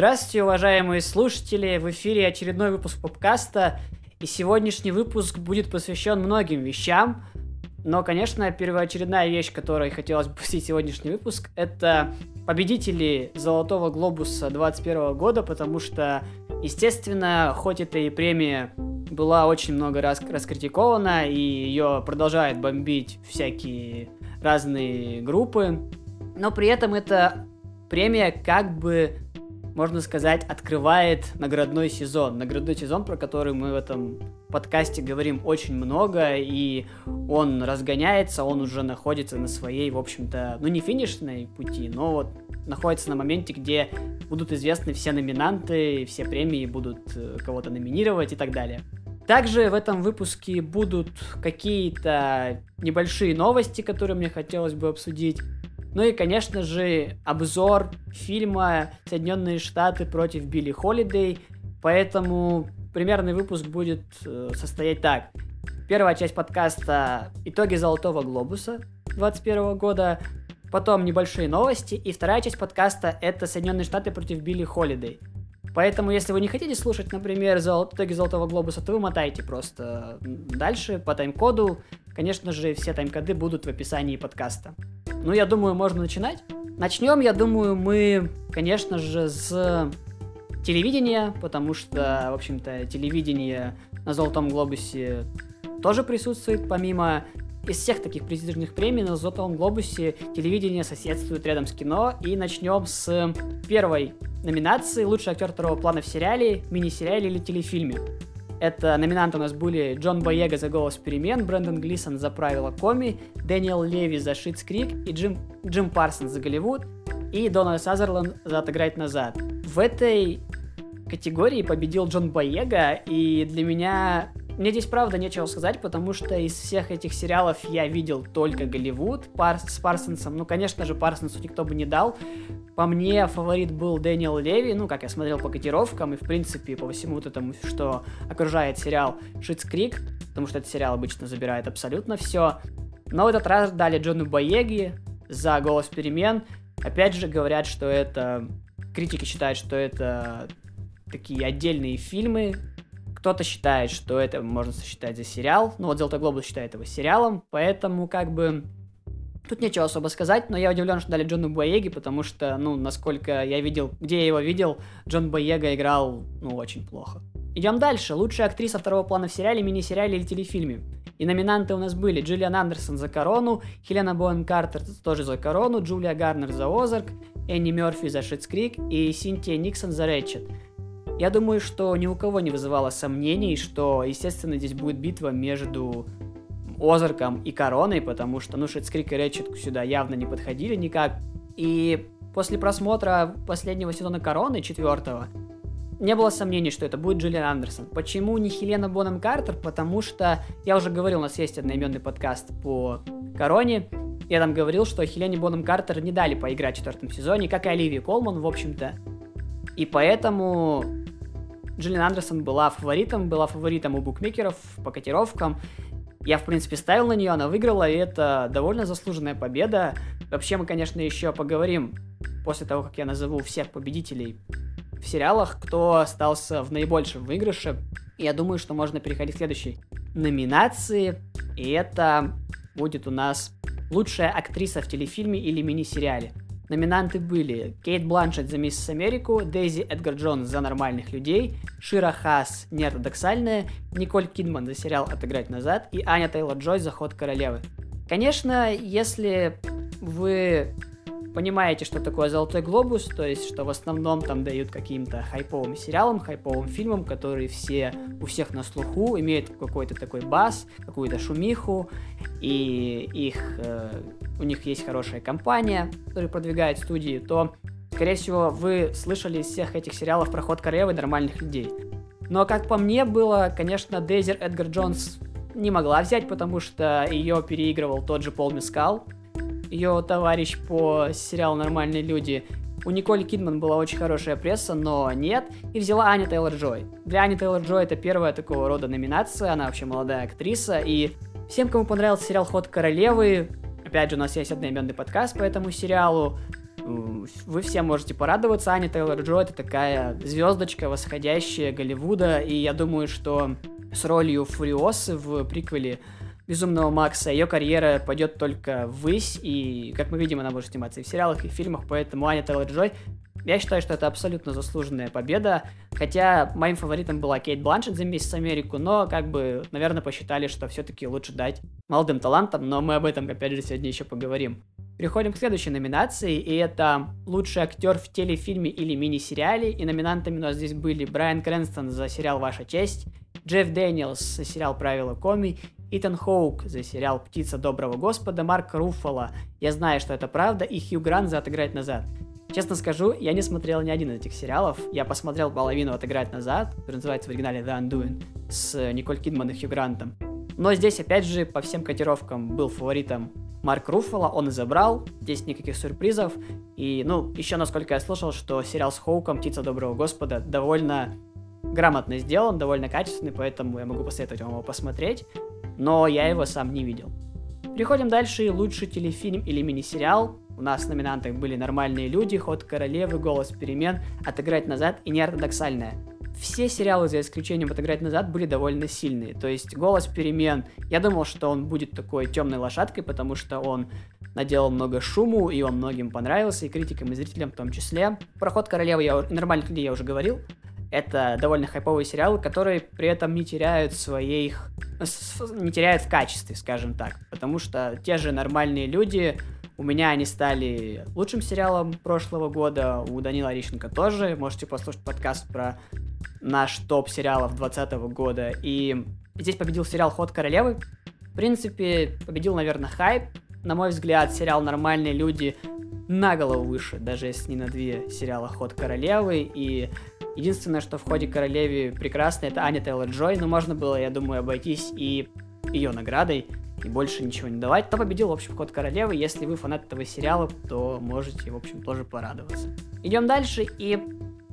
Здравствуйте, уважаемые слушатели! В эфире очередной выпуск попкаста, и сегодняшний выпуск будет посвящен многим вещам. Но, конечно, первоочередная вещь, которой хотелось бы посвятить сегодняшний выпуск, это победители Золотого Глобуса 2021 года, потому что, естественно, хоть эта и премия была очень много раз раскритикована, и ее продолжают бомбить всякие разные группы, но при этом эта премия как бы можно сказать, открывает наградной сезон. Наградной сезон, про который мы в этом подкасте говорим очень много, и он разгоняется, он уже находится на своей, в общем-то, ну не финишной пути, но вот находится на моменте, где будут известны все номинанты, все премии будут э, кого-то номинировать и так далее. Также в этом выпуске будут какие-то небольшие новости, которые мне хотелось бы обсудить. Ну и, конечно же, обзор фильма «Соединенные Штаты против Билли Холидей». Поэтому примерный выпуск будет э, состоять так. Первая часть подкаста «Итоги Золотого Глобуса» 2021 года, потом небольшие новости, и вторая часть подкаста — это «Соединенные Штаты против Билли Холидей». Поэтому, если вы не хотите слушать, например, итоги Золотого Глобуса, то вы мотаете просто дальше по тайм-коду. Конечно же, все тайм-коды будут в описании подкаста. Ну, я думаю, можно начинать. Начнем, я думаю, мы, конечно же, с телевидения, потому что, в общем-то, телевидение на Золотом Глобусе тоже присутствует, помимо из всех таких престижных премий на Золотом Глобусе телевидение соседствует рядом с кино. И начнем с первой номинации «Лучший актер второго плана в сериале, мини-сериале или телефильме». Это номинанты у нас были Джон Боега за «Голос перемен», Брэндон Глисон за «Правила Коми», Дэниел Леви за «Schitt's Creek» и Джим, Джим Парсонс за «Голливуд» и Дональд Сазерленд за «Отыграть назад». В этой категории победил Джон Боега, и для меня мне здесь правда нечего сказать, потому что из всех этих сериалов я видел только Голливуд Пар с Парсонсом. Ну, конечно же, Парсонсу никто бы не дал. По мне, фаворит был Дэниел Леви, ну, как я смотрел по котировкам и, в принципе, по всему вот этому, что окружает сериал Schitt's Creek, потому что этот сериал обычно забирает абсолютно все. Но в этот раз дали Джону Боеги за «Голос перемен». Опять же, говорят, что это... Критики считают, что это такие отдельные фильмы, кто-то считает, что это можно сосчитать за сериал. Ну вот Золотой Глобус считает его сериалом, поэтому как бы Тут нечего особо сказать, но я удивлен, что дали Джону Боеге, потому что, ну, насколько я видел, где я его видел, Джон Боега играл, ну, очень плохо. Идем дальше. Лучшая актриса второго плана в сериале, мини-сериале или телефильме. И номинанты у нас были Джиллиан Андерсон за «Корону», Хелена Боэн Картер тоже за «Корону», Джулия Гарнер за «Озарк», Энни Мерфи за «Шитс Крик» и Синтия Никсон за «Рэтчет». Я думаю, что ни у кого не вызывало сомнений, что, естественно, здесь будет битва между Озарком и Короной, потому что, ну, Шитскрик и Рэтчет сюда явно не подходили никак. И после просмотра последнего сезона Короны, четвертого, не было сомнений, что это будет Джулиан Андерсон. Почему не Хелена Бонем Картер? Потому что, я уже говорил, у нас есть одноименный подкаст по Короне, я там говорил, что Хелене Бонем Картер не дали поиграть в четвертом сезоне, как и Оливии Колман, в общем-то. И поэтому Джиллиан Андерсон была фаворитом, была фаворитом у букмекеров по котировкам. Я, в принципе, ставил на нее, она выиграла, и это довольно заслуженная победа. Вообще, мы, конечно, еще поговорим после того, как я назову всех победителей в сериалах, кто остался в наибольшем выигрыше. Я думаю, что можно переходить к следующей номинации. И это будет у нас лучшая актриса в телефильме или мини-сериале. Номинанты были Кейт Бланшет за Мисс Америку, Дейзи Эдгар Джонс за Нормальных людей, Шира Хас Неортодоксальная, Николь Кидман за сериал Отыграть назад и Аня Тейлор Джой за Ход королевы. Конечно, если вы понимаете, что такое Золотой Глобус, то есть, что в основном там дают каким-то хайповым сериалам, хайповым фильмам, которые все у всех на слуху, имеют какой-то такой бас, какую-то шумиху, и их, э, у них есть хорошая компания, которая продвигает студии, то, скорее всего, вы слышали из всех этих сериалов про ход королевы нормальных людей. Но, как по мне, было, конечно, Дейзер Эдгар Джонс не могла взять, потому что ее переигрывал тот же Пол Мискал, ее товарищ по сериалу «Нормальные люди». У Николи Кидман была очень хорошая пресса, но нет. И взяла Аня Тейлор-Джой. Для Ани Тейлор-Джой это первая такого рода номинация, она вообще молодая актриса. И всем, кому понравился сериал «Ход королевы», опять же, у нас есть одноименный подкаст по этому сериалу, вы все можете порадоваться. Аня Тейлор-Джо это такая звездочка восходящая Голливуда, и я думаю, что с ролью Фуриосы в приквеле Безумного Макса, ее карьера пойдет только ввысь, и, как мы видим, она может сниматься и в сериалах, и в фильмах, поэтому Аня Тейлор-Джой я считаю, что это абсолютно заслуженная победа, хотя моим фаворитом была Кейт Бланшет за «Миссис Америку», но, как бы, наверное, посчитали, что все-таки лучше дать молодым талантам, но мы об этом, опять же, сегодня еще поговорим. Переходим к следующей номинации, и это лучший актер в телефильме или мини-сериале, и номинантами у нас здесь были Брайан Крэнстон за сериал «Ваша честь», Джефф Дэниелс за сериал «Правила Коми», Итан Хоук за сериал «Птица доброго господа», Марк Руффало «Я знаю, что это правда» и Хью Грант за «Отыграть назад». Честно скажу, я не смотрел ни один из этих сериалов. Я посмотрел половину «Отыграть назад», который называется в оригинале «The Undoing», с Николь Кидман и Хью Грантом. Но здесь, опять же, по всем котировкам был фаворитом Марк Руффало, он и забрал, здесь никаких сюрпризов. И, ну, еще насколько я слышал, что сериал с Хоуком «Птица доброго господа» довольно грамотно сделан, довольно качественный, поэтому я могу посоветовать вам его посмотреть, но я его сам не видел. Переходим дальше. Лучший телефильм или мини-сериал. У нас в номинантах были «Нормальные люди», «Ход королевы», «Голос перемен», «Отыграть назад» и «Неортодоксальная». Все сериалы, за исключением «Отыграть назад», были довольно сильные. То есть «Голос перемен», я думал, что он будет такой темной лошадкой, потому что он наделал много шуму, и он многим понравился, и критикам, и зрителям в том числе. Про «Ход королевы» я, «Нормальных людей» я уже говорил. Это довольно хайповые сериалы, которые при этом не теряют своих... не теряют в качестве, скажем так. Потому что те же нормальные люди у меня они стали лучшим сериалом прошлого года, у Данила Орищенко тоже. Можете послушать подкаст про наш топ сериалов 2020 года. И здесь победил сериал «Ход королевы». В принципе, победил, наверное, хайп. На мой взгляд, сериал «Нормальные люди» на голову выше, даже если не на две сериала «Ход королевы». И единственное, что в «Ходе королеве» прекрасно, это Аня Тейлор-Джой, но можно было, я думаю, обойтись и ее наградой и больше ничего не давать. Кто победил, в общем, Код Королевы. Если вы фанат этого сериала, то можете, в общем, тоже порадоваться. Идем дальше и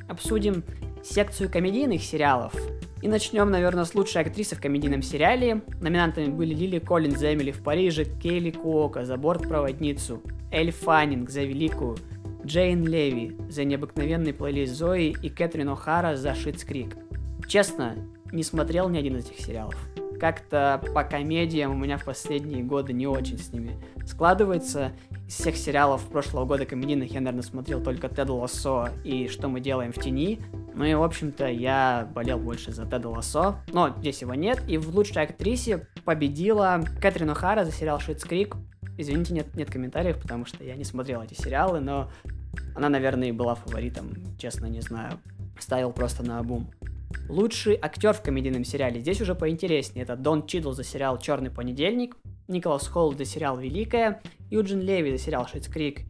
обсудим секцию комедийных сериалов. И начнем, наверное, с лучшей актрисы в комедийном сериале. Номинантами были Лили Коллинз за Эмили в Париже, Кейли Куока за бортпроводницу, Эль Фэннинг за Великую, Джейн Леви за необыкновенный плейлист Зои и Кэтрин О'Хара за Schitt's Creek. Честно, не смотрел ни один из этих сериалов как-то по комедиям у меня в последние годы не очень с ними складывается. Из всех сериалов прошлого года комедийных я, наверное, смотрел только Тед Лассо и Что мы делаем в тени. Ну и, в общем-то, я болел больше за Теда Лассо, но здесь его нет. И в лучшей актрисе победила Кэтрин О'Хара за сериал Schitt's Creek. Извините, нет, нет комментариев, потому что я не смотрел эти сериалы, но она, наверное, и была фаворитом, честно не знаю. Ставил просто наобум. Лучший актер в комедийном сериале здесь уже поинтереснее. Это Дон Чидл за сериал «Черный понедельник», Николас Холл за сериал «Великая», Юджин Леви за сериал «Schitt's Creek»,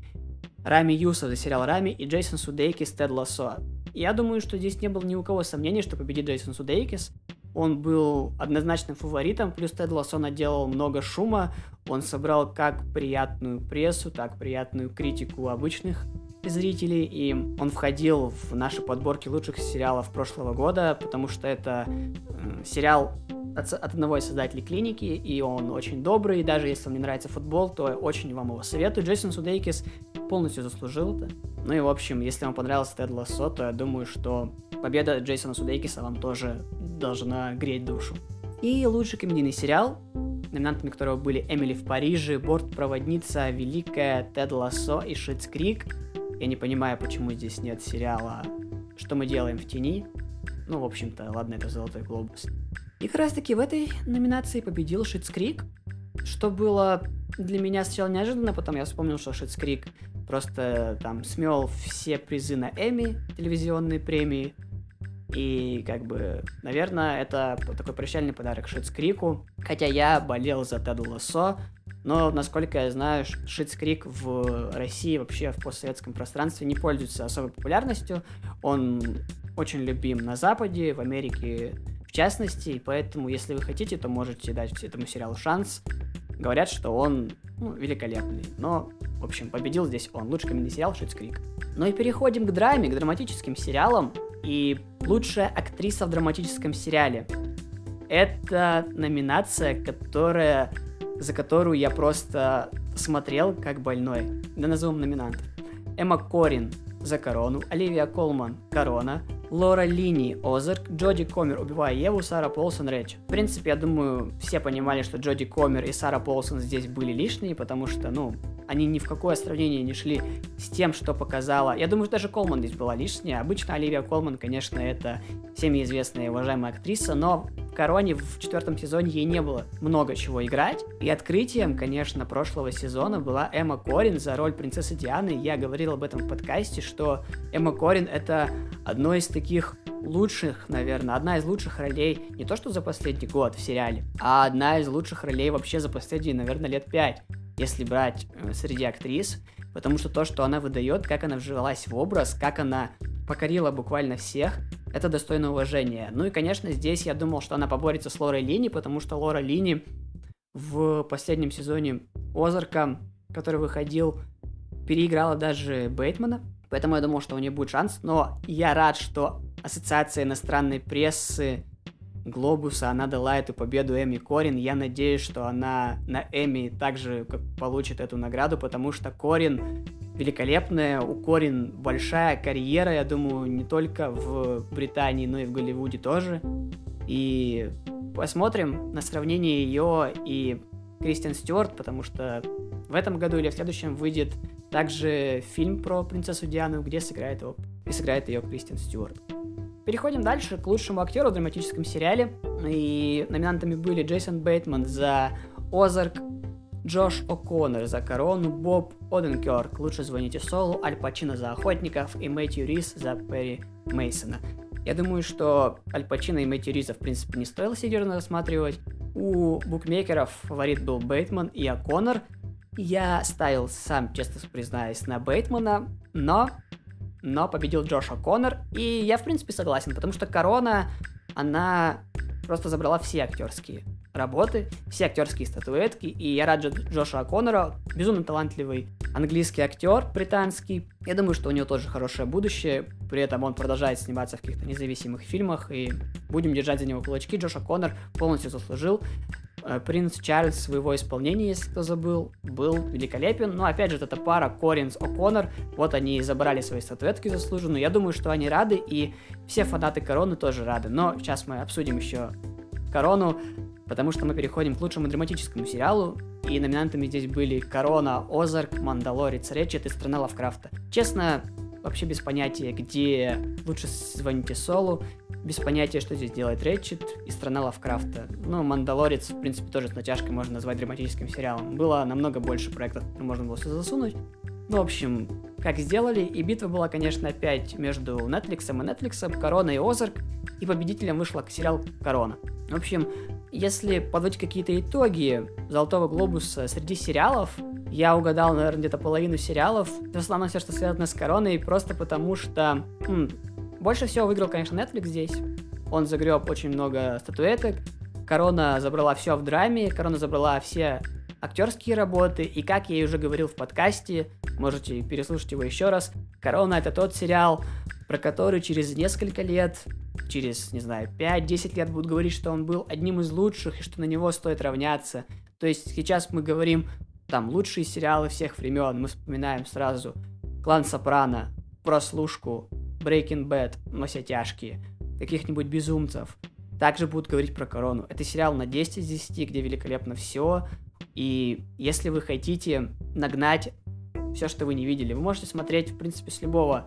Рами Юссеф за сериал «Рами» и Джейсон Судейкис «Тед Лассо». Я думаю, что здесь не было ни у кого сомнений, что победит Джейсон Судейкис. Он был однозначным фаворитом, плюс Тед Лассо наделал много шума. Он собрал как приятную прессу, так приятную критику обычных зрителей, и он входил в наши подборки лучших сериалов прошлого года, потому что это э, сериал от, от одного из создателей клиники, и он очень добрый, и даже если вам не нравится футбол, то очень вам его советую. Джейсон Судейкис полностью заслужил это. Ну и, в общем, если вам понравился Тед Лассо, то я думаю, что победа Джейсона Судейкиса вам тоже должна греть душу. И лучший комедийный сериал, номинантами которого были Эмили в Париже, Бортпроводница, Великая, Тед Лассо и Schitt's Creek – я не понимаю, почему здесь нет сериала «Что мы делаем в тени». Ну, в общем-то, ладно, это «Золотой глобус». И как раз таки в этой номинации победил Schitt's Creek, что было для меня сначала неожиданно, потом я вспомнил, что Schitt's Creek просто там смел все призы на Эмми, телевизионные премии, и как бы, наверное, это такой прощальный подарок Шитс Крику. Хотя я болел за Теду Лассо, но, насколько я знаю, Шитскрик в России, вообще в постсоветском пространстве не пользуется особой популярностью. Он очень любим на Западе, в Америке в частности, и поэтому, если вы хотите, то можете дать этому сериалу шанс. Говорят, что он ну, великолепный, но, в общем, победил здесь он. Лучший комедийный сериал Шитскрик. Ну и переходим к драме, к драматическим сериалам. И лучшая актриса в драматическом сериале. Это номинация, которая за которую я просто смотрел как больной. Да назовем номинантов. Эмма Корин за корону, Оливия Колман корона, Лора Лини Озарк, Джоди Комер убивая Еву, Сара Полсон Рэч. В принципе, я думаю, все понимали, что Джоди Комер и Сара Полсон здесь были лишние, потому что, ну, они ни в какое сравнение не шли с тем, что показала. Я думаю, что даже Колман здесь была лишняя. Обычно Оливия Колман, конечно, это всеми известная и уважаемая актриса, но Короне в четвертом сезоне ей не было много чего играть. И открытием, конечно, прошлого сезона была Эмма Корин за роль принцессы Дианы. Я говорил об этом в подкасте, что Эмма Корин это одно из таких лучших, наверное, одна из лучших ролей не то что за последний год в сериале, а одна из лучших ролей вообще за последние, наверное, лет пять если брать э, среди актрис, потому что то, что она выдает, как она вживалась в образ, как она покорила буквально всех, это достойно уважения. Ну и, конечно, здесь я думал, что она поборется с Лорой Лини, потому что Лора Лини в последнем сезоне Озарка, который выходил, переиграла даже Бейтмана, поэтому я думал, что у нее будет шанс, но я рад, что Ассоциация иностранной прессы Глобуса, она дала эту победу Эми Корин. Я надеюсь, что она на Эми также получит эту награду, потому что Корин великолепная, у Корин большая карьера, я думаю, не только в Британии, но и в Голливуде тоже. И посмотрим на сравнение ее и Кристиан Стюарт, потому что в этом году или в следующем выйдет также фильм про принцессу Диану, где сыграет, его, и сыграет ее Кристиан Стюарт. Переходим дальше к лучшему актеру в драматическом сериале. И номинантами были Джейсон Бейтман за Озарк, Джош О'Коннор за Корону, Боб Оденкерк «Лучше звоните Солу», Аль Пачино за Охотников и Мэтью Рис за Перри Мейсона. Я думаю, что Аль Пачино и Мэтью Риза, в принципе, не стоило серьезно рассматривать. У букмекеров фаворит был Бейтман и О'Коннор. Я ставил сам, честно признаюсь, на Бейтмана, но но победил Джоша Коннор, и я, в принципе, согласен, потому что Корона, она просто забрала все актерские работы, все актерские статуэтки, и я рад Джоша Коннора, безумно талантливый английский актер британский. Я думаю, что у него тоже хорошее будущее, при этом он продолжает сниматься в каких-то независимых фильмах, и будем держать за него кулачки. Джоша Коннор полностью заслужил. Э, принц Чарльз в его исполнении, если кто забыл, был великолепен. Но опять же, эта пара Коринс О'Коннор, вот они забрали свои статуэтки заслуженные. Я думаю, что они рады, и все фанаты Короны тоже рады. Но сейчас мы обсудим еще Корону, потому что мы переходим к лучшему драматическому сериалу. И номинантами здесь были Корона, Озарк, Мандалорец, Речет и Страна Лавкрафта. Честно, вообще без понятия, где лучше звоните Солу, без понятия, что здесь делает Рэтчет и страна Лавкрафта. Ну, Мандалорец, в принципе, тоже с натяжкой можно назвать драматическим сериалом. Было намного больше проектов, можно было все засунуть. Ну, в общем, как сделали, и битва была, конечно, опять между Netflix и Netflix, Корона и Озарк, и победителем вышла сериал Корона. В общем, если подводить какие-то итоги Золотого Глобуса среди сериалов, я угадал, наверное, где-то половину сериалов. В основном все, что связано с Короной, просто потому что... М, больше всего выиграл, конечно, Netflix здесь. Он загреб очень много статуэток. Корона забрала все в драме, Корона забрала все актерские работы, и как я уже говорил в подкасте, можете переслушать его еще раз, Корона это тот сериал, про который через несколько лет, через, не знаю, 5-10 лет будут говорить, что он был одним из лучших и что на него стоит равняться. То есть сейчас мы говорим, там, лучшие сериалы всех времен, мы вспоминаем сразу Клан Сопрано, Прослушку, Breaking Bad, но тяжкие, каких-нибудь безумцев. Также будут говорить про Корону. Это сериал на 10 из 10, где великолепно все. И если вы хотите нагнать все, что вы не видели, вы можете смотреть, в принципе, с любого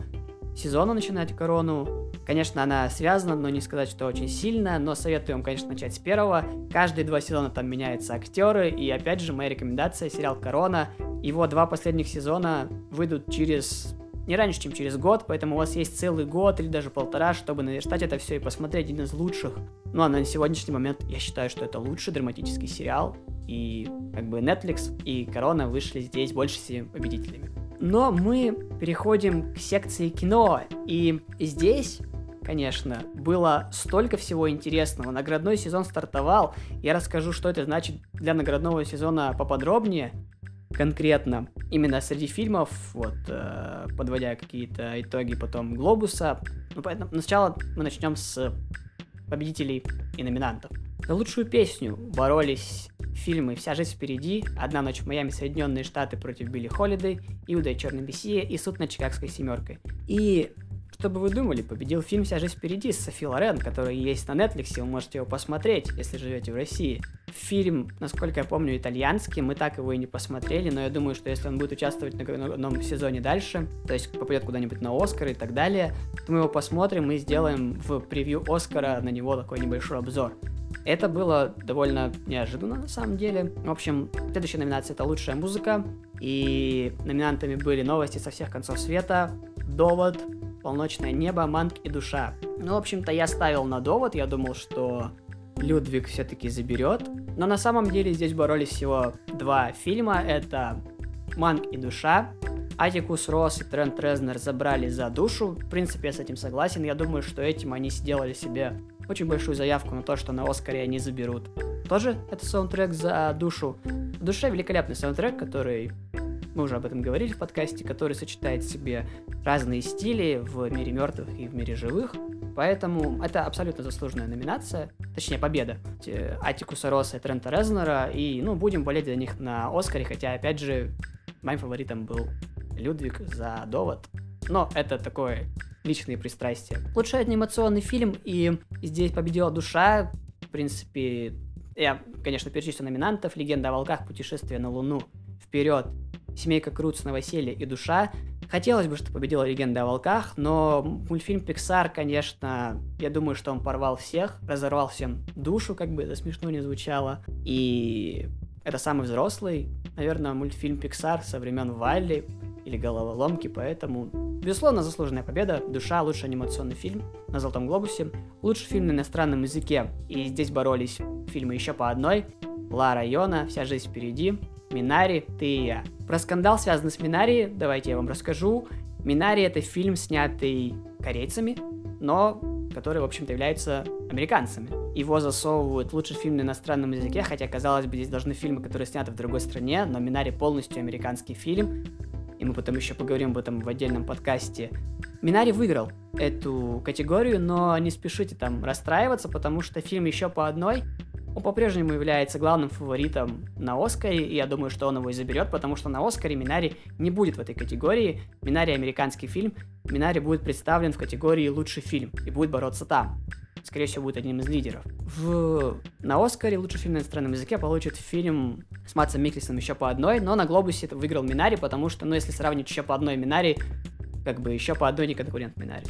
сезона начинать Корону. Конечно, она связана, но не сказать, что очень сильно, но советую вам, конечно, начать с первого. Каждые два сезона там меняются актеры, и опять же, моя рекомендация, сериал Корона. Его два последних сезона выйдут через не раньше, чем через год, поэтому у вас есть целый год или даже полтора, чтобы наверстать это все и посмотреть один из лучших. Ну а на сегодняшний момент я считаю, что это лучший драматический сериал, и как бы Netflix и Корона вышли здесь больше всеми победителями. Но мы переходим к секции кино, и здесь конечно, было столько всего интересного. Наградной сезон стартовал. Я расскажу, что это значит для наградного сезона поподробнее конкретно именно среди фильмов, вот, э, подводя какие-то итоги потом Глобуса. Ну, поэтому сначала мы начнем с победителей и номинантов. За лучшую песню боролись фильмы «Вся жизнь впереди», «Одна ночь в Майами», «Соединенные Штаты против Билли Холлидей», «Иуда и Черный Мессия» и «Суд над Чикагской семеркой». И что бы вы думали, победил фильм «Вся жизнь впереди» с Софи Лорен, который есть на Netflix, вы можете его посмотреть, если живете в России. Фильм, насколько я помню, итальянский, мы так его и не посмотрели, но я думаю, что если он будет участвовать на одном сезоне дальше, то есть попадет куда-нибудь на Оскар и так далее, то мы его посмотрим и сделаем в превью Оскара на него такой небольшой обзор. Это было довольно неожиданно на самом деле. В общем, следующая номинация это лучшая музыка. И номинантами были новости со всех концов света, довод, полночное небо, манг и душа. Ну, в общем-то, я ставил на довод, я думал, что Людвиг все-таки заберет. Но на самом деле здесь боролись всего два фильма. Это Манг и душа. Атикус Росс и Трент Резнер забрали за душу. В принципе, я с этим согласен. Я думаю, что этим они сделали себе очень большую заявку на то, что на Оскаре они заберут. Тоже это саундтрек за душу. В душе великолепный саундтрек, который мы уже об этом говорили в подкасте, который сочетает в себе разные стили в мире мертвых и в мире живых. Поэтому это абсолютно заслуженная номинация, точнее победа Атикуса Росса и Трента Резнера, и, ну, будем болеть за них на Оскаре, хотя, опять же, моим фаворитом был Людвиг за довод. Но это такое личные пристрастия. Лучший анимационный фильм, и здесь победила душа. В принципе, я, конечно, перечислю номинантов. «Легенда о волках. Путешествие на Луну». «Вперед», «Семейка Крутс. Новоселье» и «Душа». Хотелось бы, чтобы победила «Легенда о волках», но мультфильм Pixar, конечно, я думаю, что он порвал всех, разорвал всем душу, как бы это смешно не звучало. И это самый взрослый, наверное, мультфильм Pixar со времен Валли или головоломки, поэтому, безусловно, заслуженная победа. «Душа» — лучший анимационный фильм на «Золотом глобусе», лучший фильм на иностранном языке, и здесь боролись фильмы еще по одной, «Ла Района», «Вся жизнь впереди», Минари, ты и я. Про скандал, связанный с Минари, давайте я вам расскажу. Минари это фильм, снятый корейцами, но который, в общем-то, является американцами. Его засовывают лучший фильм на иностранном языке, хотя, казалось бы, здесь должны фильмы, которые сняты в другой стране, но Минари полностью американский фильм, и мы потом еще поговорим об этом в отдельном подкасте. Минари выиграл эту категорию, но не спешите там расстраиваться, потому что фильм еще по одной он по-прежнему является главным фаворитом на Оскаре, и я думаю, что он его и заберет, потому что на Оскаре Минари не будет в этой категории. Минари американский фильм, Минари будет представлен в категории лучший фильм и будет бороться там. Скорее всего, будет одним из лидеров. В... На Оскаре лучший фильм на иностранном языке получит фильм с Матсом Микельсоном еще по одной, но на Глобусе это выиграл Минари, потому что, ну, если сравнить еще по одной Минари, как бы еще по одной не конкурент Минари.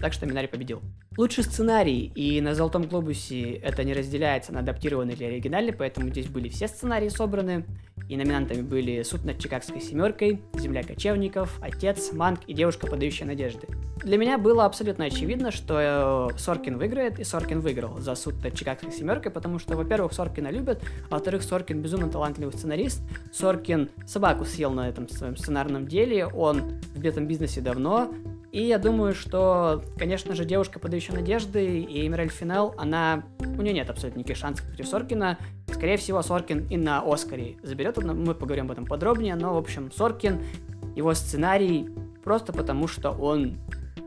Так что Минари победил. Лучший сценарий, и на Золотом Глобусе это не разделяется на адаптированный или оригинальный, поэтому здесь были все сценарии собраны, и номинантами были «Суд над Чикагской семеркой», «Земля кочевников», «Отец», «Манг» и «Девушка, подающая надежды». Для меня было абсолютно очевидно, что э, Соркин выиграет, и Соркин выиграл за «Суд над Чикагской семеркой», потому что, во-первых, Соркина любят, а во-вторых, Соркин безумно талантливый сценарист, Соркин собаку съел на этом своем сценарном деле, он в этом бизнесе давно, и я думаю, что, конечно же, девушка, подающая надежды, и Эмирель Финел, она... У нее нет абсолютно никаких шансов против Соркина. Скорее всего, Соркин и на Оскаре заберет, мы поговорим об этом подробнее, но, в общем, Соркин, его сценарий просто потому, что он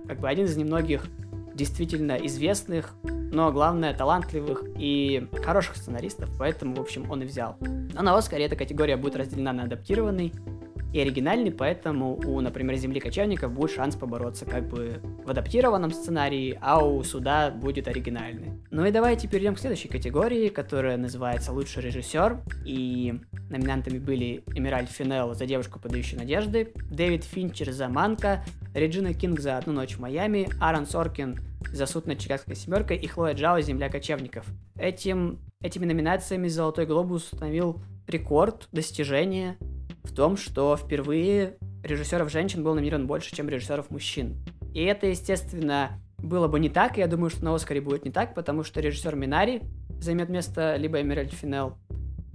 как бы один из немногих действительно известных, но главное талантливых и хороших сценаристов, поэтому, в общем, он и взял. Но на Оскаре эта категория будет разделена на адаптированный и оригинальный, поэтому у, например, Земли кочевников будет шанс побороться как бы в адаптированном сценарии, а у Суда будет оригинальный. Ну и давайте перейдем к следующей категории, которая называется «Лучший режиссер», и номинантами были Эмираль Финел за «Девушку, подающую надежды», Дэвид Финчер за «Манка», Реджина Кинг за «Одну ночь в Майами», Аарон Соркин за «Суд над Чикагской семеркой» и Хлоя Джао «Земля кочевников». Этим, этими номинациями «Золотой глобус» установил рекорд, достижение в том, что впервые режиссеров женщин был номинирован больше, чем режиссеров мужчин. И это, естественно, было бы не так, и я думаю, что на Оскаре будет не так, потому что режиссер Минари займет место либо Эмирель Финел,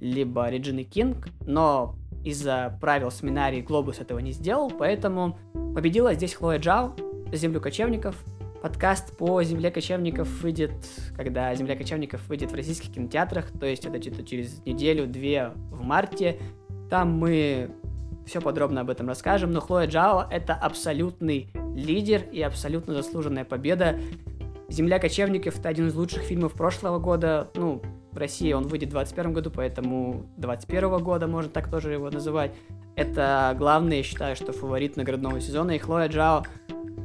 либо Реджины Кинг, но из-за правил с Минари Глобус этого не сделал, поэтому победила здесь Хлоя Джао «Землю кочевников». Подкаст по «Земле кочевников» выйдет, когда «Земля кочевников» выйдет в российских кинотеатрах, то есть это где-то через неделю-две в марте, там мы все подробно об этом расскажем, но Хлоя Джао это абсолютный лидер и абсолютно заслуженная победа. «Земля кочевников» — это один из лучших фильмов прошлого года, ну, в России он выйдет в 2021 году, поэтому 2021 года можно так тоже его называть. Это главное, я считаю, что фаворит наградного сезона. И Хлоя Джао,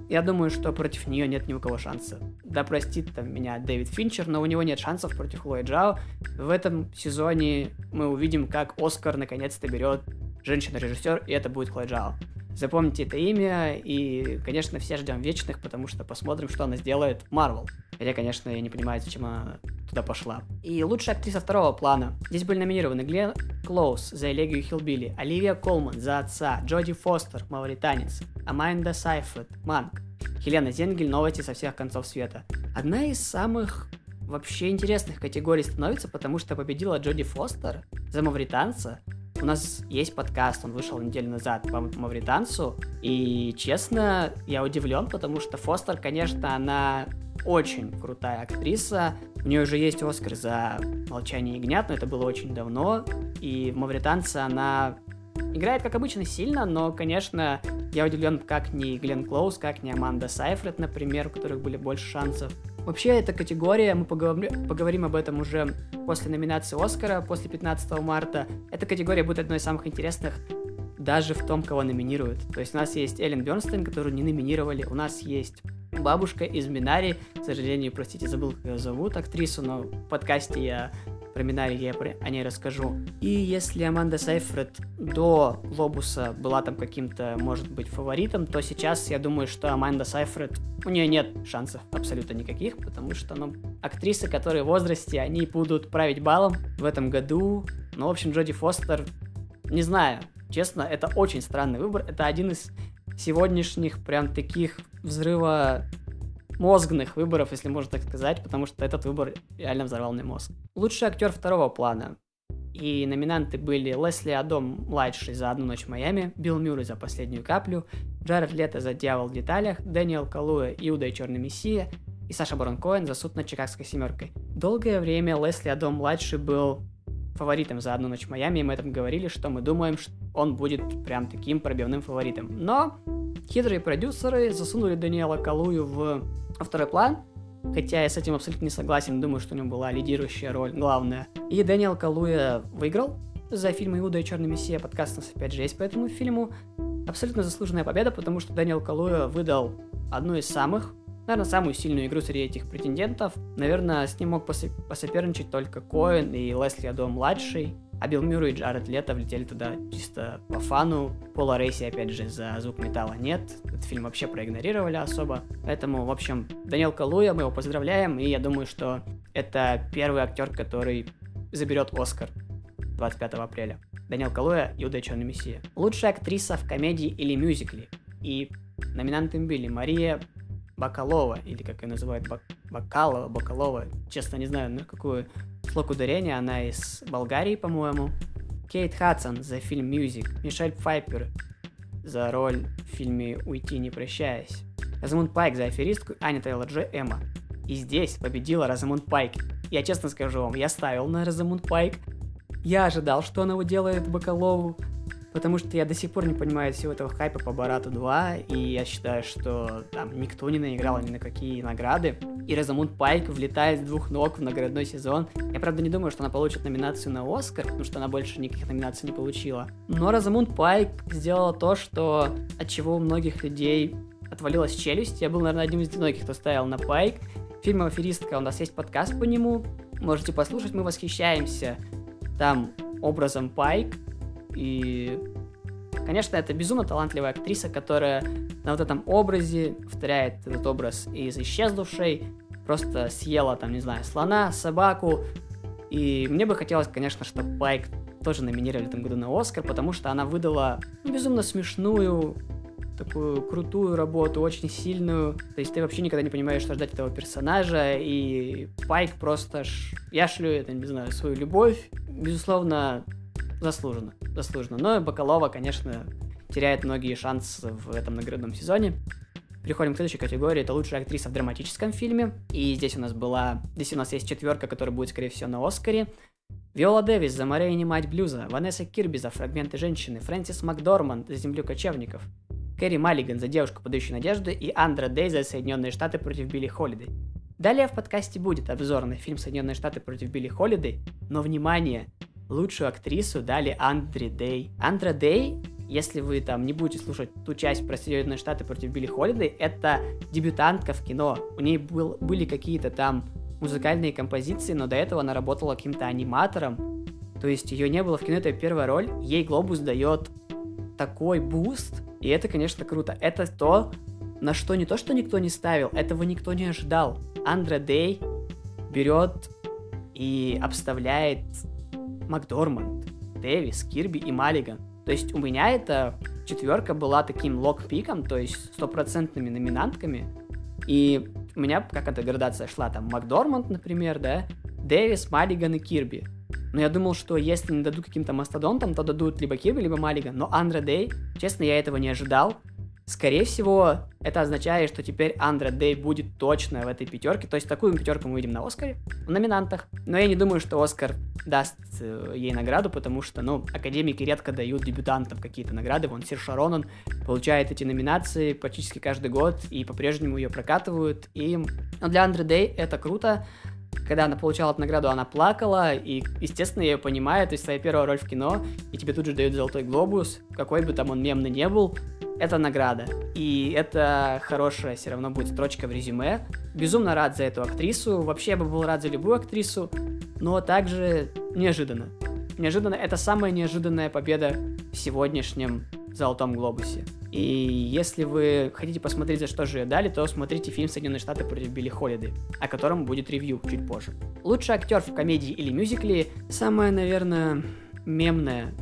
я думаю, что против нее нет ни у кого шанса. Да простит там меня Дэвид Финчер, но у него нет шансов против Хлои Джао. В этом сезоне мы увидим, как Оскар наконец-то берет женщина-режиссер, и это будет Хлоя Джао. Запомните это имя, и, конечно, все ждем вечных, потому что посмотрим, что она сделает Марвел. Хотя, конечно, я не понимаю, зачем она туда пошла. И лучшая актриса второго плана. Здесь были номинированы Гленн Клоуз за Элегию Хиллбилли, Оливия Колман за отца, Джоди Фостер, мавританец, Аманда Сайфред, Манк, Хелена Зенгель, новости со всех концов света. Одна из самых вообще интересных категорий становится, потому что победила Джоди Фостер за мавританца, у нас есть подкаст, он вышел неделю назад по мавританцу, и, честно, я удивлен, потому что Фостер, конечно, она очень крутая актриса. У нее уже есть Оскар за «Молчание ягнят», но это было очень давно. И в «Мавританце» она играет, как обычно, сильно, но, конечно, я удивлен, как ни Глен Клоус, как ни Аманда Сайфред, например, у которых были больше шансов. Вообще, эта категория, мы поговорим, поговорим об этом уже после номинации Оскара, после 15 марта. Эта категория будет одной из самых интересных даже в том, кого номинируют. То есть у нас есть Эллен Бернстейн, которую не номинировали, у нас есть бабушка из Минари, к сожалению, простите, забыл, как ее зовут, актрису, но в подкасте я про Минари я о ней расскажу. И если Аманда Сайфред до Лобуса была там каким-то, может быть, фаворитом, то сейчас я думаю, что Аманда Сайфред, у нее нет шансов абсолютно никаких, потому что, ну, актрисы, которые в возрасте, они будут править балом в этом году. Ну, в общем, Джоди Фостер, не знаю, честно, это очень странный выбор. Это один из сегодняшних прям таких взрыва мозгных выборов, если можно так сказать, потому что этот выбор реально взорвал мне мозг. Лучший актер второго плана. И номинанты были Лесли Адом младший за «Одну ночь в Майами», Билл Мюррей за «Последнюю каплю», Джаред Лето за «Дьявол в деталях», Дэниел Калуэ «Иуда и Черный Мессия» и Саша Барон Коэн за «Суд над Чикагской семеркой». Долгое время Лесли Адом младший был фаворитом за «Одну ночь в Майами», и мы этом говорили, что мы думаем, что он будет прям таким пробивным фаворитом. Но хитрые продюсеры засунули Даниэла Калую в второй план, хотя я с этим абсолютно не согласен, думаю, что у него была лидирующая роль, главная. И Дэниел Калуя выиграл за фильм «Иуда и Черный Мессия». Подкаст у нас опять же есть по этому фильму. Абсолютно заслуженная победа, потому что Дэниел Калуя выдал одну из самых, наверное, самую сильную игру среди этих претендентов. Наверное, с ним мог посоперничать только Коэн и Лесли Адо младший. А Билл Мюррей и Джаред Лето влетели туда чисто по фану. Пола Рейси, опять же, за звук металла нет. Этот фильм вообще проигнорировали особо. Поэтому, в общем, Даниэл Калуя, мы его поздравляем. И я думаю, что это первый актер, который заберет Оскар 25 апреля. Даниэл Калуя, и Черный Мессия. Лучшая актриса в комедии или мюзикле. И номинантами были Мария Бакалова, или как ее называют, Бак... Бакалова, Бакалова. Честно, не знаю, на какую слог ударения, она из Болгарии, по-моему. Кейт Хадсон за фильм «Мюзик», Мишель Пфайпер за роль в фильме «Уйти, не прощаясь», Розамунд Пайк за аферистку, Аня Тейлор-Джой Эмма. И здесь победила Розамунд Пайк. Я честно скажу вам, я ставил на Розамунд Пайк. Я ожидал, что она уделает Бакалову, потому что я до сих пор не понимаю всего этого хайпа по Барату 2, и я считаю, что там никто не наиграл ни на какие награды, и Розамунд Пайк влетает с двух ног в наградной сезон. Я, правда, не думаю, что она получит номинацию на Оскар, потому что она больше никаких номинаций не получила. Но Розамунд Пайк сделала то, что от чего у многих людей отвалилась челюсть. Я был, наверное, одним из немногих, кто ставил на Пайк. Фильм «Аферистка», у нас есть подкаст по нему, можете послушать, мы восхищаемся там образом Пайк, и, конечно, это безумно талантливая актриса, которая на вот этом образе повторяет этот образ из «Исчезнувшей», просто съела, там, не знаю, слона, собаку. И мне бы хотелось, конечно, чтобы Пайк тоже номинировали в этом году на Оскар, потому что она выдала безумно смешную, такую крутую работу, очень сильную. То есть ты вообще никогда не понимаешь, что ждать этого персонажа, и Пайк просто... Ш... Я шлю это, не знаю, свою любовь. Безусловно, заслуженно, заслуженно. Но Бакалова, конечно, теряет многие шансы в этом наградном сезоне. Переходим к следующей категории. Это лучшая актриса в драматическом фильме. И здесь у нас была... Здесь у нас есть четверка, которая будет, скорее всего, на Оскаре. Виола Дэвис за Морейни Мать Блюза, Ванесса Кирби за Фрагменты женщины, Фрэнсис Макдорманд за Землю кочевников, Кэрри Маллиган за Девушку, подающую надежды и Андра Дей за Соединенные Штаты против Билли Холлидей. Далее в подкасте будет обзор на фильм «Соединенные Штаты против Билли Холидей», но, внимание, лучшую актрису дали Андре Дей. Андра Дей, если вы там не будете слушать ту часть про Соединенные Штаты против Билли Холидей, это дебютантка в кино. У нее был, были какие-то там музыкальные композиции, но до этого она работала каким-то аниматором. То есть ее не было в кино, это первая роль. Ей Глобус дает такой boost, и это, конечно, круто. Это то, на что не то, что никто не ставил, этого никто не ожидал. Андре Дей берет и обставляет Макдорманд, Дэвис, Кирби и Маллиган. То есть у меня эта четверка была таким лог-пиком, то есть стопроцентными номинантками. И у меня как эта градация шла, там, Макдорманд, например, да, Дэвис, Маллиган и Кирби. Но я думал, что если не дадут каким-то мастодонтам, то дадут либо Кирби, либо Маллиган. Но Андре Дэй, честно, я этого не ожидал. Скорее всего, это означает, что теперь Андре Дэй будет точно в этой пятерке. То есть такую пятерку мы видим на Оскаре, в номинантах. Но я не думаю, что Оскар даст э, ей награду, потому что, ну, академики редко дают дебютантам какие-то награды. Вон Сир Шаронан получает эти номинации практически каждый год и по-прежнему ее прокатывают. И ну, для Андре Дэй это круто когда она получала эту награду, она плакала, и, естественно, я ее понимаю, то есть твоя первая роль в кино, и тебе тут же дают золотой глобус, какой бы там он мемный не был, это награда. И это хорошая все равно будет строчка в резюме. Безумно рад за эту актрису, вообще я бы был рад за любую актрису, но также неожиданно. Неожиданно, это самая неожиданная победа в сегодняшнем Золотом Глобусе. И если вы хотите посмотреть, за что же ее дали, то смотрите фильм «Соединенные Штаты против Билли Холлиды», о котором будет ревью чуть позже. Лучший актер в комедии или мюзикле – самая, наверное, мемная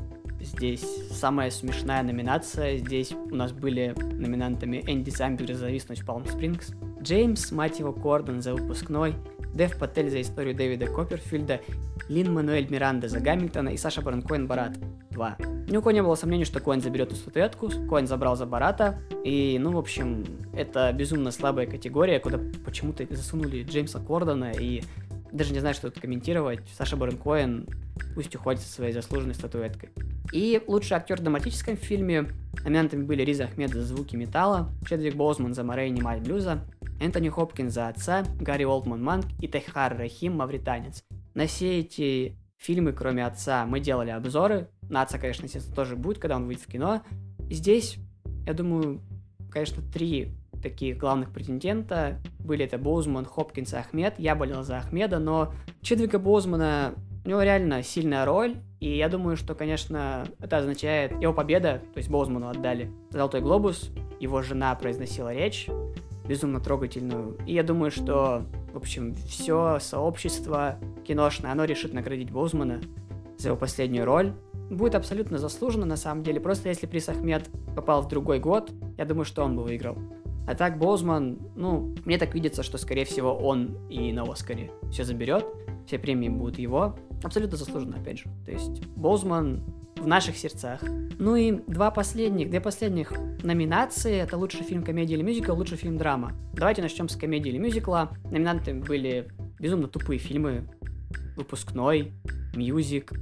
здесь самая смешная номинация. Здесь у нас были номинантами Энди Самбер за «Зависнуть в Палм Спрингс», Джеймс, мать его, Кордон за выпускной, Дэв Патель за историю Дэвида Копперфильда, Лин Мануэль Миранда за Гамильтона и Саша Барон Коэн Барат 2. Ни у кого не было сомнений, что Коэн заберет эту статуэтку, Коэн забрал за Барата, и, ну, в общем, это безумно слабая категория, куда почему-то засунули Джеймса Кордона, и даже не знаю, что тут комментировать. Саша Барон Коэн пусть уходит со своей заслуженной статуэткой. И лучший актер в драматическом фильме номинантами были Риза Ахмед за «Звуки металла», Чедвик Боузман за «Морейни Мать блюза», Энтони Хопкинс за «Отца», Гарри Олдман Манк и Техар Рахим «Мавританец». На все эти фильмы, кроме «Отца», мы делали обзоры. На «Отца», конечно, естественно, тоже будет, когда он выйдет в кино. Здесь, я думаю, конечно, три таких главных претендента. Были это Боузман, Хопкинс и Ахмед. Я болел за Ахмеда, но Чедвика Боузмана, у него реально сильная роль. И я думаю, что, конечно, это означает его победа, то есть Боузману отдали Золотой Глобус, его жена произносила речь, безумно трогательную. И я думаю, что, в общем, все сообщество киношное, оно решит наградить Боузмана за его последнюю роль. Будет абсолютно заслуженно, на самом деле. Просто если Прис Ахмед попал в другой год, я думаю, что он бы выиграл. А так Боузман, ну, мне так видится, что, скорее всего, он и на Оскаре все заберет, все премии будут его. Абсолютно заслуженно, опять же. То есть Боузман в наших сердцах. Ну и два последних, две последних номинации. Это лучший фильм комедии или мюзикл, лучший фильм драма. Давайте начнем с комедии или мюзикла. Номинантами были безумно тупые фильмы. Выпускной, Music,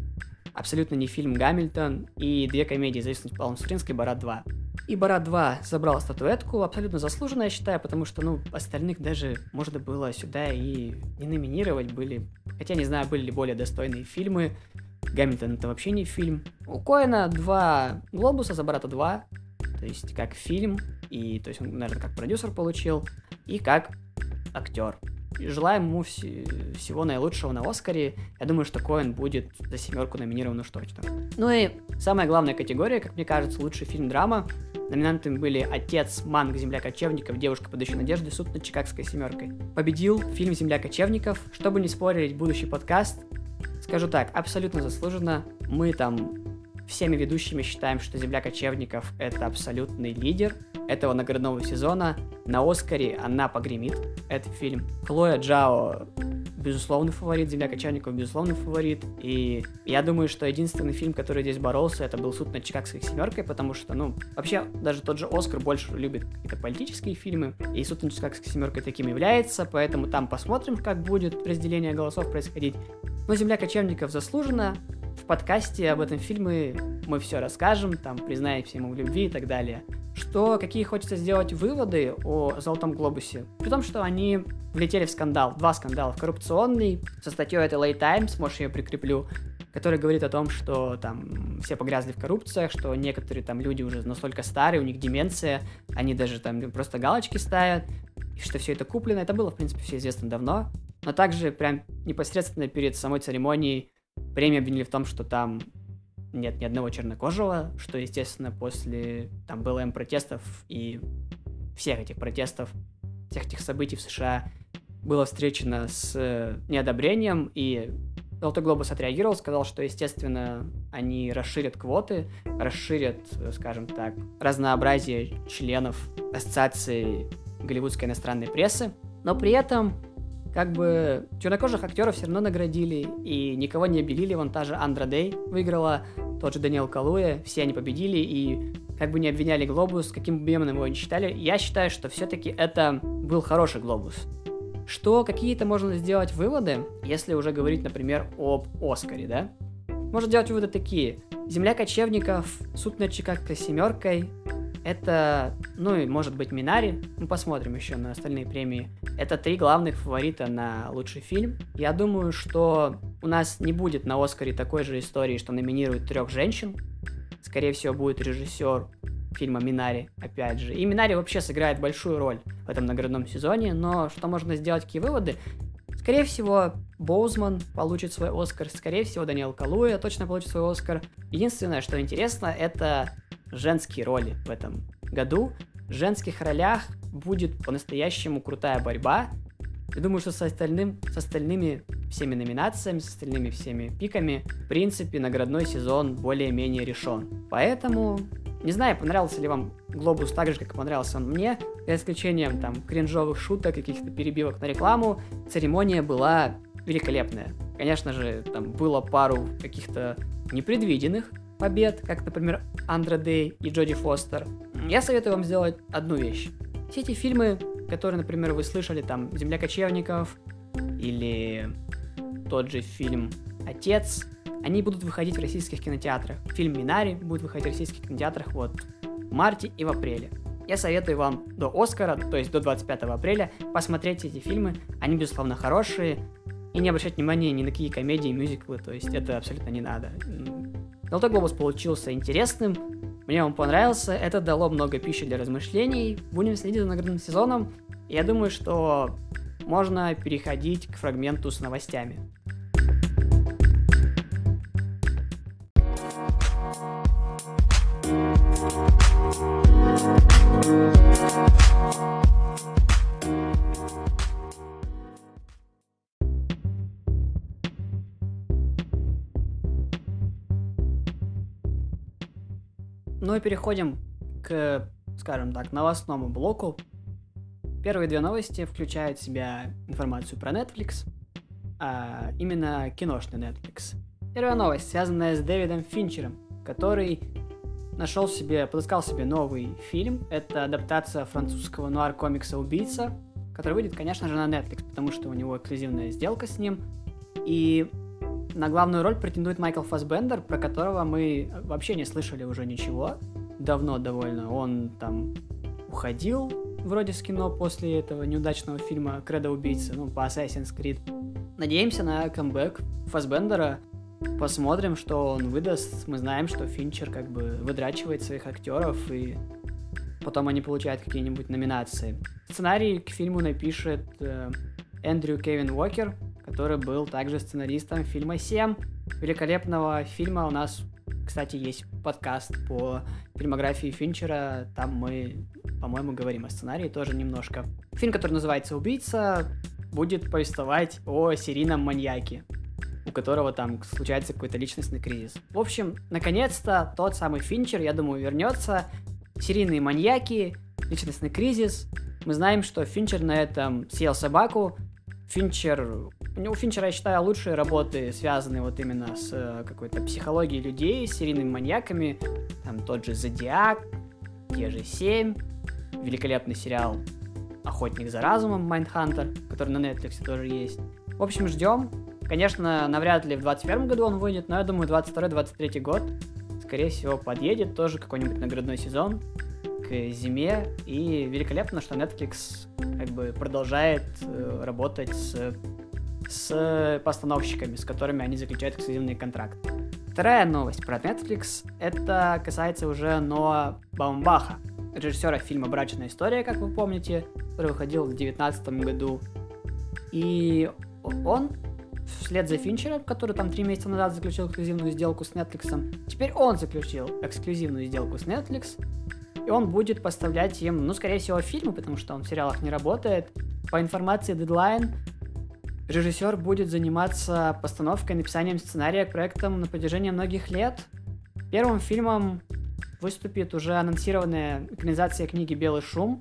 абсолютно не фильм Гамильтон и две комедии «Зависнуть в Палм-Спрингс» и «Борат 2». И Борат 2 забрал статуэтку, абсолютно заслуженно, я считаю, потому что, ну, остальных даже можно было сюда и не номинировать были. Хотя не знаю, были ли более достойные фильмы. Гамильтон это вообще не фильм. У Коэна два глобуса за Барата 2. То есть как фильм, и то есть он, наверное, как продюсер получил, и как актер. Желаем ему вс- всего наилучшего на Оскаре. Я думаю, что Коэн будет за семерку номинирован уж точно. Ну и самая главная категория, как мне кажется, лучший фильм драма. Номинантами были «Отец», «Манг», «Земля кочевников», «Девушка, подающая надежды», «Суд над Чикагской семеркой». Победил фильм «Земля кочевников». Чтобы не спорить, будущий подкаст, скажу так, абсолютно заслуженно. Мы там всеми ведущими считаем, что «Земля кочевников» — это абсолютный лидер этого наградного сезона. На Оскаре она погремит, этот фильм. Хлоя Джао безусловный фаворит, «Земля кочевников» безусловный фаворит. И я думаю, что единственный фильм, который здесь боролся, это был «Суд над Чикагской семеркой», потому что, ну, вообще, даже тот же Оскар больше любит какие-то политические фильмы, и «Суд над Чикагской семеркой» таким является, поэтому там посмотрим, как будет разделение голосов происходить. Но «Земля кочевников» заслужена, в подкасте об этом фильме мы все расскажем, там признаемся ему в любви и так далее. Что, какие хочется сделать выводы о «Золотом глобусе»? При том, что они влетели в скандал, два скандала. Коррупционный, со статьей от LA Times, может, я ее прикреплю, который говорит о том, что там все погрязли в коррупциях, что некоторые там люди уже настолько старые, у них деменция, они даже там просто галочки ставят, и что все это куплено. Это было, в принципе, все известно давно. Но также прям непосредственно перед самой церемонией премию обвинили в том, что там нет ни одного чернокожего, что, естественно, после там БЛМ протестов и всех этих протестов, всех этих событий в США было встречено с э, неодобрением, и Золотой глобус отреагировал, сказал, что, естественно, они расширят квоты, расширят, скажем так, разнообразие членов Ассоциации голливудской иностранной прессы, но при этом как бы чернокожих актеров все равно наградили, и никого не обелили, вон та же Андра Дэй выиграла, тот же Даниэл Калуя, все они победили, и как бы не обвиняли Глобус, каким бы его не считали, я считаю, что все-таки это был хороший Глобус что какие-то можно сделать выводы, если уже говорить, например, об Оскаре, да? Можно делать выводы такие. Земля кочевников, суд над Чикагской семеркой, это, ну и может быть Минари, мы посмотрим еще на остальные премии. Это три главных фаворита на лучший фильм. Я думаю, что у нас не будет на Оскаре такой же истории, что номинируют трех женщин. Скорее всего, будет режиссер, фильма Минари, опять же. И Минари вообще сыграет большую роль в этом наградном сезоне, но что можно сделать, какие выводы? Скорее всего, Боузман получит свой Оскар, скорее всего, Даниэл Калуя точно получит свой Оскар. Единственное, что интересно, это женские роли в этом году. В женских ролях будет по-настоящему крутая борьба. Я думаю, что с, остальным, с остальными всеми номинациями, с остальными всеми пиками, в принципе, наградной сезон более-менее решен. Поэтому не знаю, понравился ли вам Глобус так же, как понравился он мне, за исключением там кринжовых шуток, каких-то перебивок на рекламу, церемония была великолепная. Конечно же, там было пару каких-то непредвиденных побед, как, например, Андра Дэй и Джоди Фостер. Я советую вам сделать одну вещь. Все эти фильмы, которые, например, вы слышали, там, «Земля кочевников» или тот же фильм «Отец», они будут выходить в российских кинотеатрах. Фильм «Минари» будет выходить в российских кинотеатрах вот в марте и в апреле. Я советую вам до Оскара, то есть до 25 апреля, посмотреть эти фильмы. Они, безусловно, хорошие. И не обращать внимания ни на какие комедии, мюзиклы, то есть это абсолютно не надо. Золотой глобус получился интересным, мне он понравился, это дало много пищи для размышлений. Будем следить за наградным сезоном. Я думаю, что можно переходить к фрагменту с новостями. Ну и переходим к, скажем так, новостному блоку. Первые две новости включают в себя информацию про Netflix, а именно киношный Netflix. Первая новость, связанная с Дэвидом Финчером, который нашел себе, подыскал себе новый фильм. Это адаптация французского нуар-комикса «Убийца», который выйдет, конечно же, на Netflix, потому что у него эксклюзивная сделка с ним. И на главную роль претендует Майкл Фасбендер, про которого мы вообще не слышали уже ничего. Давно довольно. Он там уходил вроде с кино после этого неудачного фильма «Кредо убийцы», ну, по Assassin's Creed. Надеемся на камбэк Фасбендера, Посмотрим, что он выдаст. Мы знаем, что Финчер как бы выдрачивает своих актеров, и потом они получают какие-нибудь номинации. Сценарий к фильму напишет э, Эндрю Кевин Уокер, который был также сценаристом фильма «7», великолепного фильма. У нас, кстати, есть подкаст по фильмографии Финчера. Там мы, по-моему, говорим о сценарии тоже немножко. Фильм, который называется «Убийца», будет повествовать о серийном маньяке у которого там случается какой-то личностный кризис. В общем, наконец-то тот самый Финчер, я думаю, вернется. Серийные маньяки, личностный кризис. Мы знаем, что Финчер на этом съел собаку. Финчер... У Финчера, я считаю, лучшие работы связаны вот именно с э, какой-то психологией людей, серийными маньяками. Там тот же Зодиак, те же Семь, великолепный сериал Охотник за разумом, Майндхантер, который на Netflix тоже есть. В общем, ждем. Конечно, навряд ли в 21 году он выйдет, но я думаю, 22-23 год, скорее всего, подъедет тоже какой-нибудь наградной сезон к зиме. И великолепно, что Netflix как бы продолжает э, работать с, с постановщиками, с которыми они заключают эксклюзивные контракты. Вторая новость про Netflix, это касается уже Ноа Баумбаха, режиссера фильма «Брачная история», как вы помните, который выходил в 2019 году. И он вслед за Финчером, который там три месяца назад заключил эксклюзивную сделку с Netflix, теперь он заключил эксклюзивную сделку с Netflix, и он будет поставлять им, ну, скорее всего, фильмы, потому что он в сериалах не работает. По информации Deadline, режиссер будет заниматься постановкой и написанием сценария к проектам на протяжении многих лет. Первым фильмом выступит уже анонсированная экранизация книги «Белый шум»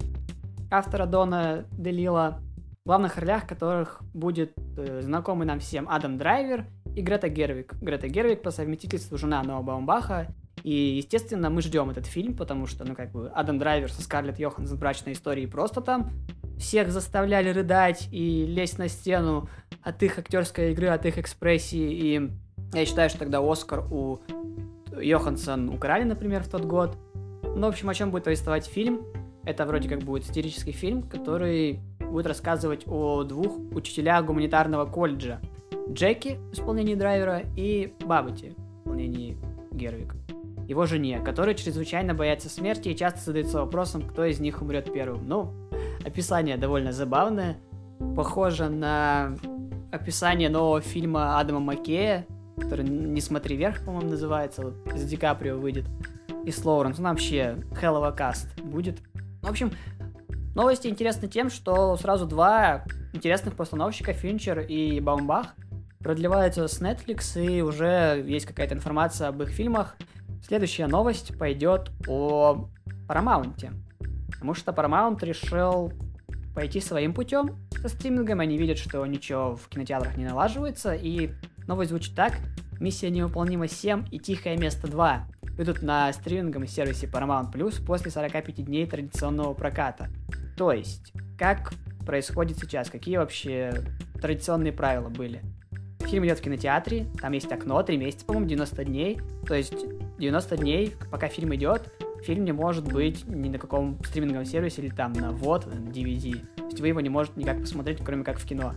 автора Дона Делила, в главных ролях которых будет э, знакомый нам всем Адам Драйвер и Грета Гервик. Грета Гервик по совместительству жена Ноа Баумбаха. И, естественно, мы ждем этот фильм, потому что, ну, как бы, Адам Драйвер со Скарлетт Йоханссон брачной истории просто там всех заставляли рыдать и лезть на стену от их актерской игры, от их экспрессии. И я считаю, что тогда Оскар у Йоханссон украли, например, в тот год. Ну, в общем, о чем будет повествовать фильм? Это вроде как будет сатирический фильм, который будет рассказывать о двух учителях гуманитарного колледжа. Джеки в исполнении драйвера и Бабати в исполнении Гервик. Его жене, которая чрезвычайно боятся смерти и часто задается вопросом, кто из них умрет первым. Ну, описание довольно забавное, похоже на описание нового фильма Адама Маккея, который «Не смотри вверх», по-моему, называется, вот с Ди Каприо выйдет, и с Лоуренс. Ну, вообще, hell каст будет. В общем, новости интересны тем, что сразу два интересных постановщика, Финчер и Баумбах, продлеваются с Netflix, и уже есть какая-то информация об их фильмах. Следующая новость пойдет о Paramount. Потому что Paramount решил пойти своим путем со стримингом. Они видят, что ничего в кинотеатрах не налаживается. И новость звучит так. Миссия невыполнима 7 и Тихое место 2 выйдут на стриминговом сервисе Paramount Plus после 45 дней традиционного проката. То есть, как происходит сейчас? Какие вообще традиционные правила были? Фильм идет в кинотеатре, там есть окно, 3 месяца, по-моему, 90 дней. То есть 90 дней, пока фильм идет, фильм не может быть ни на каком стриминговом сервисе или там на вот, DVD. То есть вы его не можете никак посмотреть, кроме как в кино.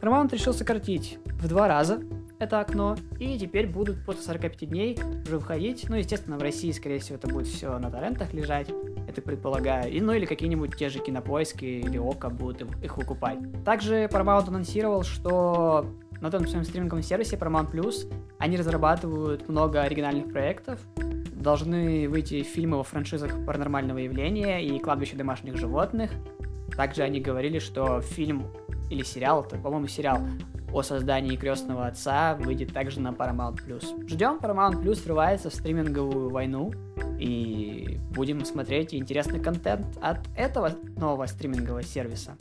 Paramount решил сократить в два раза это окно, и теперь будут после 45 дней уже выходить. Ну, естественно, в России, скорее всего, это будет все на торрентах лежать, это предполагаю. И, ну, или какие-нибудь те же кинопоиски или Ока будут их выкупать. Также Paramount анонсировал, что на том своем стриминговом сервисе Paramount Plus они разрабатывают много оригинальных проектов, должны выйти фильмы во франшизах паранормального явления и кладбище домашних животных. Также они говорили, что фильм или сериал, это, по-моему, сериал о создании крестного отца выйдет также на Paramount+. Ждем, Paramount Plus врывается в стриминговую войну, и будем смотреть интересный контент от этого нового стримингового сервиса.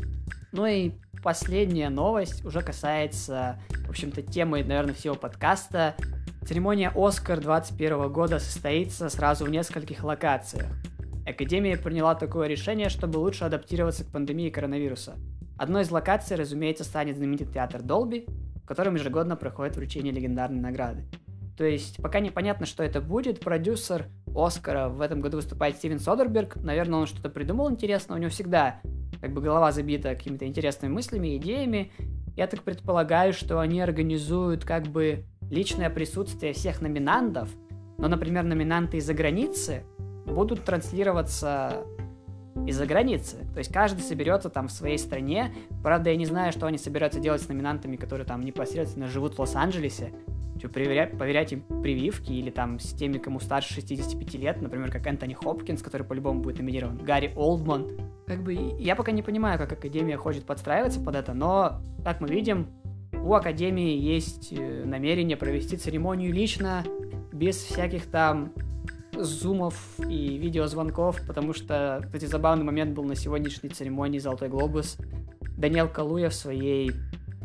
Ну и последняя новость уже касается, в общем-то, темы, наверное, всего подкаста. Церемония «Оскар» 2021 года состоится сразу в нескольких локациях. Академия приняла такое решение, чтобы лучше адаптироваться к пандемии коронавируса. Одной из локаций, разумеется, станет знаменитый театр Долби, в котором ежегодно проходит вручение легендарной награды. То есть, пока непонятно, что это будет, продюсер Оскара в этом году выступает Стивен Содерберг. Наверное, он что-то придумал интересное. У него всегда как бы голова забита какими-то интересными мыслями, идеями. Я так предполагаю, что они организуют как бы личное присутствие всех номинантов, но, например, номинанты из-за границы будут транслироваться из-за границы. То есть каждый соберется там в своей стране. Правда, я не знаю, что они собираются делать с номинантами, которые там непосредственно живут в Лос-Анджелесе. Типа, проверять, проверять им прививки или там с теми, кому старше 65 лет, например, как Энтони Хопкинс, который по-любому будет номинирован, Гарри Олдман. Как бы я пока не понимаю, как Академия хочет подстраиваться под это, но, как мы видим, у Академии есть э, намерение провести церемонию лично, без всяких там зумов и видеозвонков, потому что, кстати, забавный момент был на сегодняшней церемонии «Золотой глобус». Даниэл Калуя в своей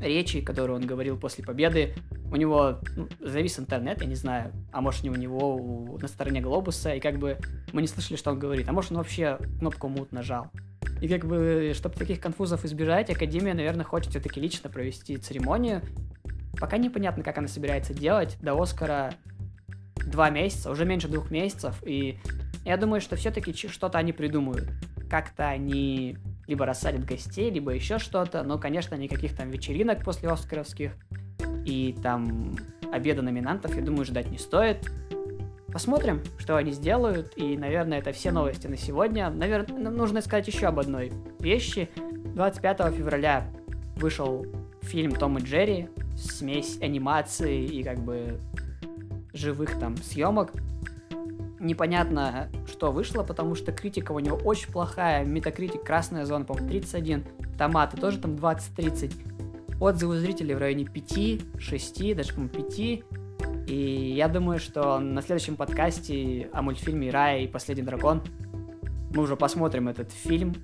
речи, которую он говорил после победы, у него ну, завис интернет, я не знаю, а может не у него у, на стороне глобуса, и как бы мы не слышали, что он говорит, а может он вообще кнопку мут нажал. И как бы, чтобы таких конфузов избежать, Академия, наверное, хочет все-таки лично провести церемонию. Пока непонятно, как она собирается делать. До Оскара два месяца, уже меньше двух месяцев, и я думаю, что все-таки что-то они придумают. Как-то они либо рассадят гостей, либо еще что-то, но, конечно, никаких там вечеринок после Оскаровских и там обеда номинантов, я думаю, ждать не стоит. Посмотрим, что они сделают, и, наверное, это все новости на сегодня. Наверное, нужно сказать еще об одной вещи. 25 февраля вышел фильм «Том и Джерри», смесь анимации и как бы живых там съемок. Непонятно, что вышло, потому что критика у него очень плохая. Метакритик красная зона, по-моему, 31. Томаты тоже там 20-30. Отзывы зрителей в районе 5, 6, даже, по-моему, 5. И я думаю, что на следующем подкасте о мультфильме «Рая и последний дракон» мы уже посмотрим этот фильм,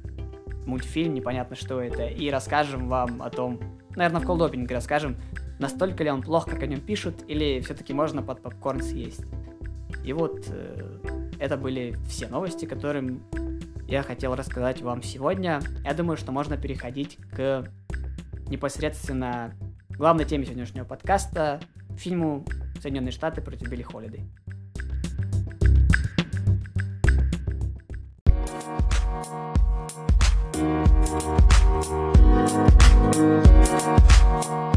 мультфильм, непонятно что это, и расскажем вам о том, наверное, в колдопинге расскажем, настолько ли он плох, как о нем пишут, или все-таки можно под попкорн съесть. И вот э, это были все новости, которым я хотел рассказать вам сегодня. Я думаю, что можно переходить к непосредственно главной теме сегодняшнего подкаста, фильму «Соединенные Штаты против Билли Холлидей». Ну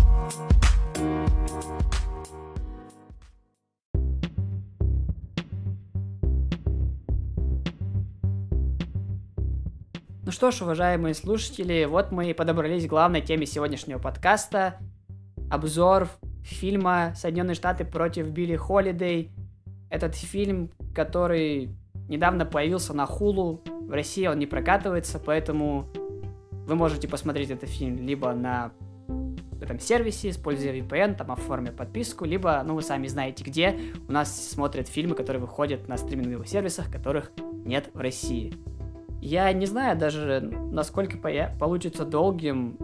что ж, уважаемые слушатели, вот мы и подобрались к главной теме сегодняшнего подкаста. Обзор фильма «Соединенные Штаты против Билли Холидей». Этот фильм, который недавно появился на Хулу. В России он не прокатывается, поэтому вы можете посмотреть этот фильм либо на этом сервисе, используя VPN, там оформя подписку, либо, ну, вы сами знаете где, у нас смотрят фильмы, которые выходят на стриминговых сервисах, которых нет в России. Я не знаю даже, насколько получится долгим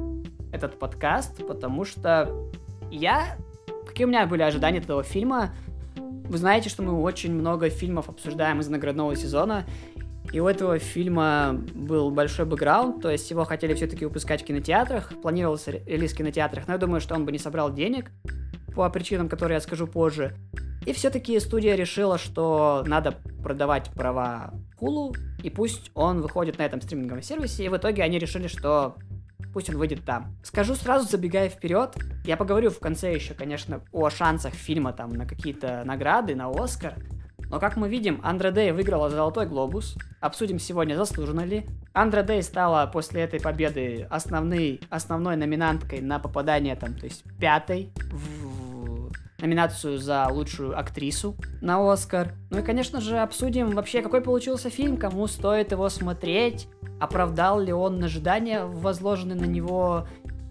этот подкаст, потому что я... Какие у меня были ожидания этого фильма? Вы знаете, что мы очень много фильмов обсуждаем из наградного сезона, и у этого фильма был большой бэкграунд, то есть его хотели все-таки выпускать в кинотеатрах, планировался релиз в кинотеатрах, но я думаю, что он бы не собрал денег, по причинам, которые я скажу позже. И все-таки студия решила, что надо продавать права Hulu, и пусть он выходит на этом стриминговом сервисе, и в итоге они решили, что пусть он выйдет там. Скажу сразу, забегая вперед, я поговорю в конце еще, конечно, о шансах фильма там на какие-то награды, на Оскар, но как мы видим, Андре Дэй выиграла Золотой Глобус. Обсудим сегодня, заслуженно ли. Андре Дэй стала после этой победы основной, основной номинанткой на попадание там, то есть пятой в номинацию за лучшую актрису на Оскар. Ну и, конечно же, обсудим вообще, какой получился фильм, кому стоит его смотреть, оправдал ли он ожидания, возложенные на него,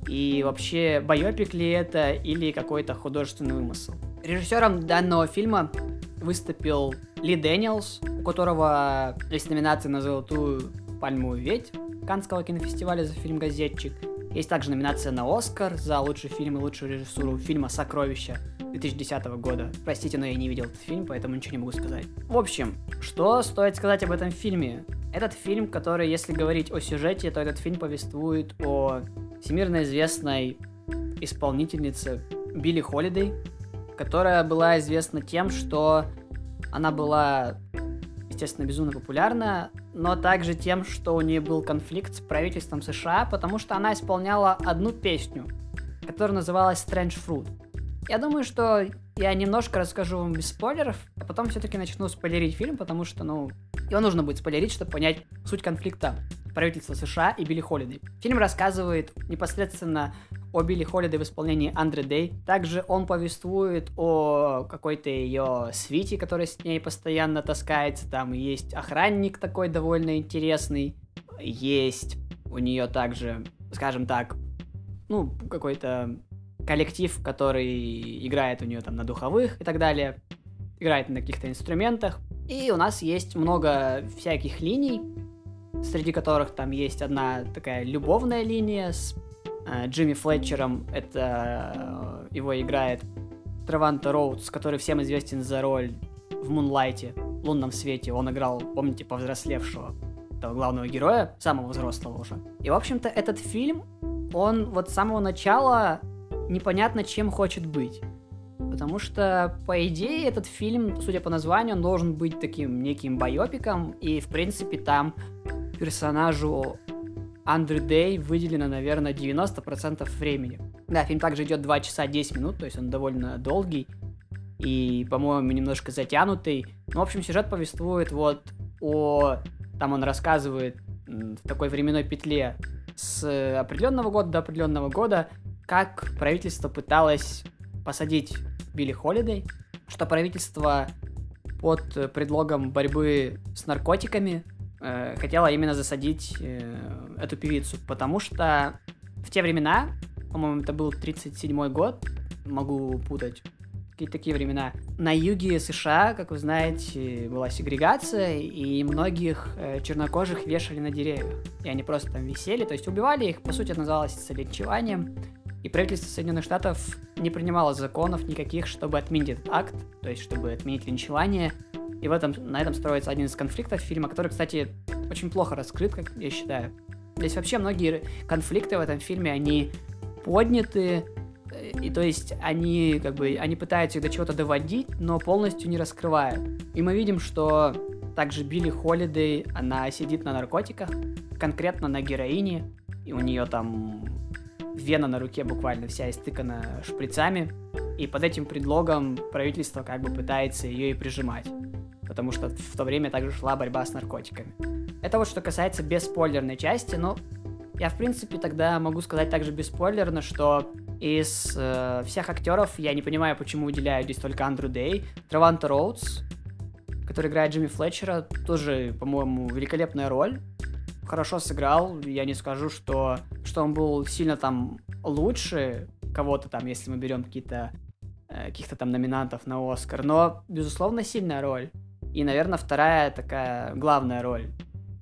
и вообще, байопик ли это или какой-то художественный вымысел. Режиссером данного фильма выступил Ли Дэниелс, у которого есть номинация на золотую пальмовую ветвь Канского кинофестиваля за фильм «Газетчик». Есть также номинация на Оскар за лучший фильм и лучшую режиссуру фильма «Сокровища» 2010 года. Простите, но я не видел этот фильм, поэтому ничего не могу сказать. В общем, что стоит сказать об этом фильме? Этот фильм, который, если говорить о сюжете, то этот фильм повествует о всемирно известной исполнительнице Билли Холидей, которая была известна тем, что она была, естественно, безумно популярна, но также тем, что у нее был конфликт с правительством США, потому что она исполняла одну песню, которая называлась Strange Fruit. Я думаю, что я немножко расскажу вам без спойлеров, а потом все-таки начну спойлерить фильм, потому что, ну, его нужно будет спойлерить, чтобы понять суть конфликта правительства США и Билли Холлидей. Фильм рассказывает непосредственно о Билли Холлидей в исполнении Андре Дэй. Также он повествует о какой-то ее свите, которая с ней постоянно таскается. Там есть охранник такой довольно интересный. Есть у нее также, скажем так, ну, какой-то коллектив, который играет у нее там на духовых и так далее, играет на каких-то инструментах. И у нас есть много всяких линий, среди которых там есть одна такая любовная линия с Джимми Флетчером. Это э, его играет Траванта Роудс, который всем известен за роль в Мунлайте, лунном свете. Он играл, помните, повзрослевшего этого главного героя, самого взрослого уже. И, в общем-то, этот фильм, он вот с самого начала непонятно, чем хочет быть. Потому что, по идее, этот фильм, судя по названию, он должен быть таким неким байопиком, и, в принципе, там персонажу Андрю Дэй выделено, наверное, 90% времени. Да, фильм также идет 2 часа 10 минут, то есть он довольно долгий и, по-моему, немножко затянутый. Ну, в общем, сюжет повествует вот о... Там он рассказывает в такой временной петле с определенного года до определенного года, как правительство пыталось посадить Билли Холидей, что правительство под предлогом борьбы с наркотиками э, хотело именно засадить э, эту певицу, потому что в те времена, по-моему, это был 37 год, могу путать, какие-то такие времена. На юге США, как вы знаете, была сегрегация, и многих э, чернокожих вешали на деревьях. И они просто там висели, то есть убивали их, по сути, это называлось линчеванием. И правительство Соединенных Штатов не принимало законов никаких, чтобы отменить этот акт, то есть чтобы отменить линчевание. И в этом, на этом строится один из конфликтов фильма, который, кстати, очень плохо раскрыт, как я считаю. Здесь вообще многие конфликты в этом фильме, они подняты, и то есть они как бы они пытаются их до чего-то доводить, но полностью не раскрывают. И мы видим, что также Билли Холидей, она сидит на наркотиках, конкретно на героине, и у нее там вена на руке буквально вся истыкана шприцами, и под этим предлогом правительство как бы пытается ее и прижимать, потому что в то время также шла борьба с наркотиками. Это вот что касается бесспойлерной части, но я в принципе тогда могу сказать также бесспойлерно, что из э, всех актеров я не понимаю, почему выделяют здесь только Андрю Дэй. Траванта Роудс, который играет Джимми Флетчера, тоже, по-моему, великолепная роль хорошо сыграл. Я не скажу, что, что он был сильно там лучше кого-то там, если мы берем какие-то э, каких-то там номинантов на Оскар. Но, безусловно, сильная роль. И, наверное, вторая такая главная роль.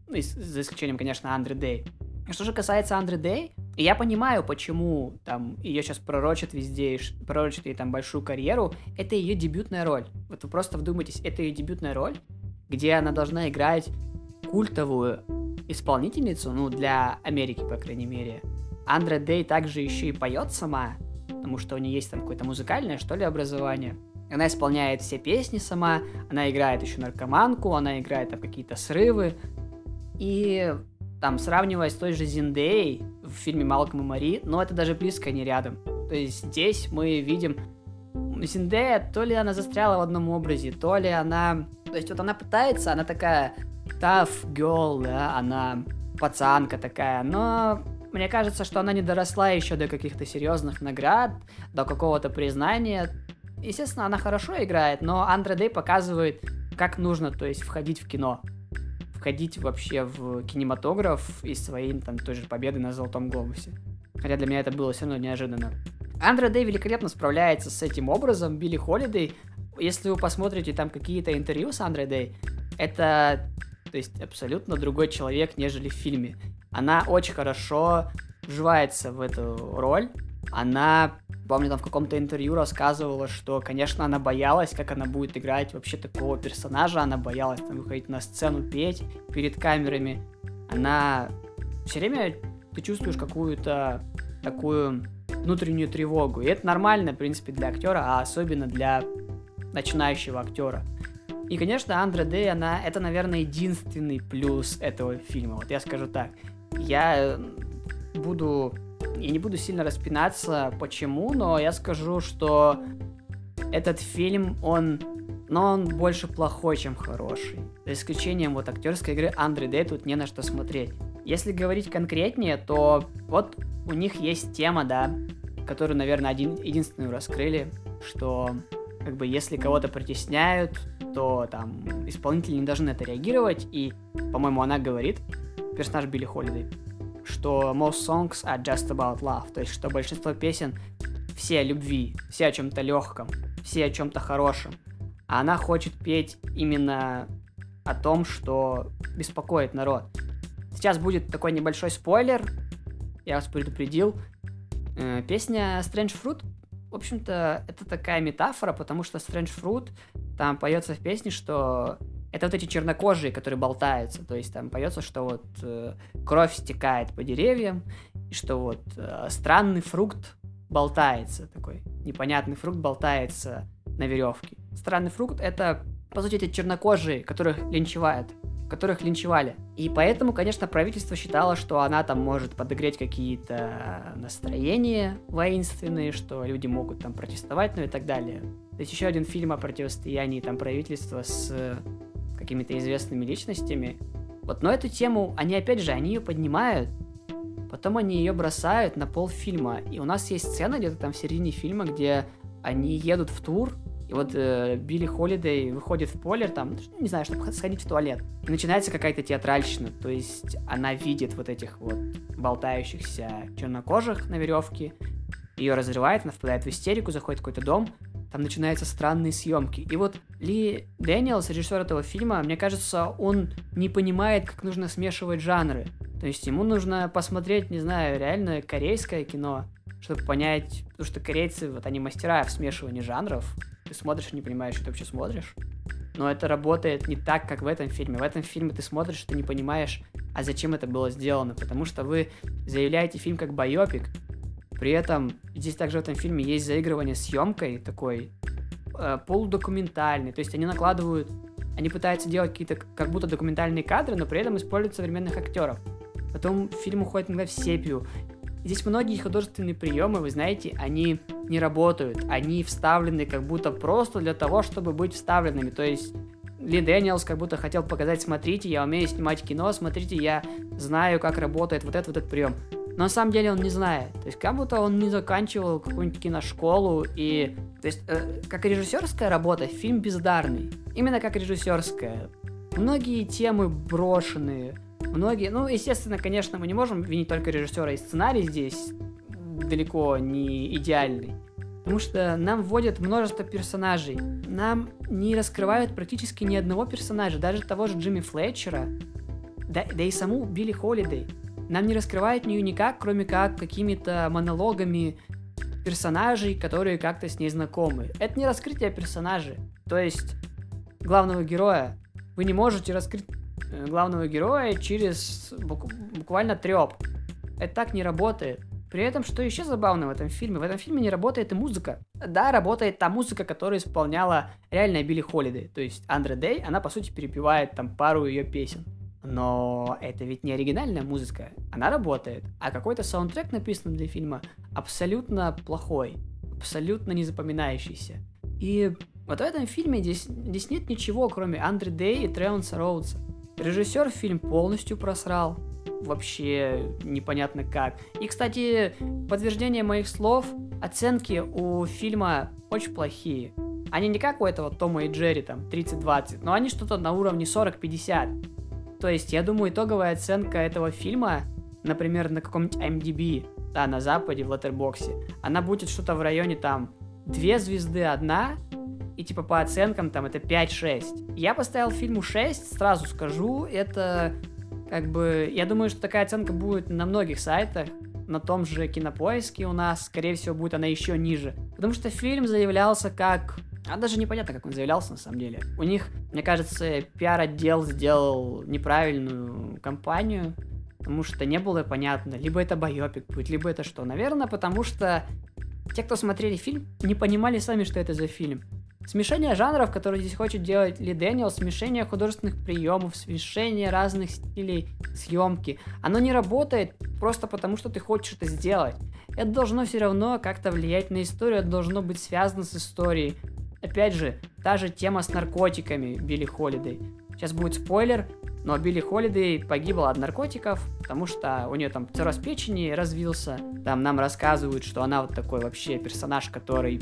Ну, за исключением, конечно, Андре Дэй. Что же касается Андре Дэй, я понимаю, почему там ее сейчас пророчат везде, пророчат ей там большую карьеру. Это ее дебютная роль. Вот вы просто вдумайтесь, это ее дебютная роль, где она должна играть культовую исполнительницу, ну, для Америки, по крайней мере. Андре Дэй также еще и поет сама, потому что у нее есть там какое-то музыкальное, что ли, образование. Она исполняет все песни сама, она играет еще наркоманку, она играет там какие-то срывы. И там, сравнивая с той же Зиндей в фильме «Малком и Мари», но это даже близко не рядом. То есть здесь мы видим Зиндея, то ли она застряла в одном образе, то ли она... То есть вот она пытается, она такая tough girl, да, она пацанка такая, но мне кажется, что она не доросла еще до каких-то серьезных наград, до какого-то признания. Естественно, она хорошо играет, но Андре Дэй показывает, как нужно, то есть, входить в кино. Входить вообще в кинематограф и своей, там, той же победы на Золотом Глобусе. Хотя для меня это было все равно неожиданно. Андре Дэй великолепно справляется с этим образом. Билли Холидей, если вы посмотрите там какие-то интервью с Андре Дэй, это то есть абсолютно другой человек, нежели в фильме. Она очень хорошо вживается в эту роль. Она, помню, там в каком-то интервью рассказывала, что, конечно, она боялась, как она будет играть вообще такого персонажа. Она боялась там выходить на сцену, петь перед камерами. Она все время ты чувствуешь какую-то такую внутреннюю тревогу. И это нормально, в принципе, для актера, а особенно для начинающего актера. И, конечно, Андре Дэй, она, это, наверное, единственный плюс этого фильма. Вот я скажу так. Я буду... Я не буду сильно распинаться, почему, но я скажу, что этот фильм, он... Но он больше плохой, чем хороший. За исключением вот актерской игры Андре Дэй тут не на что смотреть. Если говорить конкретнее, то вот у них есть тема, да, которую, наверное, один, единственную раскрыли, что как бы если кого-то притесняют, то там исполнители не должны это реагировать, и, по-моему, она говорит, персонаж Билли Холидей, что most songs are just about love, то есть что большинство песен все о любви, все о чем-то легком, все о чем-то хорошем. А она хочет петь именно о том, что беспокоит народ. Сейчас будет такой небольшой спойлер, я вас предупредил. Э, песня Strange Fruit в общем-то, это такая метафора, потому что Strange Fruit, там поется в песне, что это вот эти чернокожие, которые болтаются. То есть там поется, что вот э, кровь стекает по деревьям, и что вот э, странный фрукт болтается такой. Непонятный фрукт болтается на веревке. Странный фрукт это, по сути, это чернокожие, которых линчевают которых линчевали. И поэтому, конечно, правительство считало, что она там может подогреть какие-то настроения воинственные, что люди могут там протестовать, ну и так далее. То есть еще один фильм о противостоянии там правительства с какими-то известными личностями. Вот, но эту тему, они опять же, они ее поднимают, потом они ее бросают на полфильма. И у нас есть сцена где-то там в середине фильма, где они едут в тур, и вот э, Билли Холидей выходит в поле, там, не знаю, чтобы сходить в туалет. И начинается какая-то театральщина. То есть она видит вот этих вот болтающихся чернокожих на веревке, ее разрывает, она впадает в истерику, заходит в какой-то дом, там начинаются странные съемки. И вот Ли Дэниелс, режиссер этого фильма, мне кажется, он не понимает, как нужно смешивать жанры. То есть ему нужно посмотреть, не знаю, реально корейское кино, чтобы понять, потому что корейцы, вот они мастера в смешивании жанров, ты смотришь и не понимаешь, что ты вообще смотришь. Но это работает не так, как в этом фильме. В этом фильме ты смотришь, ты не понимаешь, а зачем это было сделано. Потому что вы заявляете фильм как байопик, при этом здесь также в этом фильме есть заигрывание съемкой такой э, полудокументальной. То есть они накладывают, они пытаются делать какие-то как будто документальные кадры, но при этом используют современных актеров. Потом фильм уходит иногда в сепию. Здесь многие художественные приемы, вы знаете, они не работают. Они вставлены как будто просто для того, чтобы быть вставленными. То есть ли Дэниелс как будто хотел показать, смотрите, я умею снимать кино, смотрите, я знаю, как работает вот этот вот этот прием. Но на самом деле он не знает. То есть как будто он не заканчивал какую-нибудь киношколу и... То есть э, как режиссерская работа, фильм бездарный. Именно как режиссерская. Многие темы брошенные, Многие, ну, естественно, конечно, мы не можем винить только режиссера, и сценарий здесь далеко не идеальный. Потому что нам вводят множество персонажей. Нам не раскрывают практически ни одного персонажа, даже того же Джимми Флетчера, да, да и саму Билли Холидей. Нам не раскрывают нее никак, кроме как какими-то монологами персонажей, которые как-то с ней знакомы. Это не раскрытие персонажей. То есть главного героя вы не можете раскрыть главного героя через буквально треп. Это так не работает. При этом, что еще забавно в этом фильме, в этом фильме не работает и музыка. Да, работает та музыка, которую исполняла реальная Билли Холидей. То есть Андре Дэй, она по сути перепевает там пару ее песен. Но это ведь не оригинальная музыка, она работает. А какой-то саундтрек написан для фильма абсолютно плохой, абсолютно незапоминающийся. И вот в этом фильме здесь, здесь нет ничего, кроме Андре Дэй и Треванса Роудса. Режиссер фильм полностью просрал. Вообще непонятно как. И, кстати, подтверждение моих слов, оценки у фильма очень плохие. Они не как у этого Тома и Джерри, там, 30-20, но они что-то на уровне 40-50. То есть, я думаю, итоговая оценка этого фильма, например, на каком-нибудь MDB, да, на Западе, в Леттербоксе, она будет что-то в районе, там, 2 звезды, 1, и типа по оценкам там это 5-6. Я поставил фильму 6, сразу скажу, это как бы, я думаю, что такая оценка будет на многих сайтах, на том же кинопоиске у нас, скорее всего, будет она еще ниже. Потому что фильм заявлялся как... А даже непонятно, как он заявлялся на самом деле. У них, мне кажется, пиар-отдел сделал неправильную кампанию, потому что не было понятно, либо это байопик будет, либо это что. Наверное, потому что те, кто смотрели фильм, не понимали сами, что это за фильм. Смешение жанров, которые здесь хочет делать Ли Дэниел, смешение художественных приемов, смешение разных стилей съемки, оно не работает просто потому, что ты хочешь это сделать. Это должно все равно как-то влиять на историю, это должно быть связано с историей. Опять же, та же тема с наркотиками Билли Холидей. Сейчас будет спойлер, но Билли Холидей погибла от наркотиков, потому что у нее там цирроз печени развился. Там нам рассказывают, что она вот такой вообще персонаж, который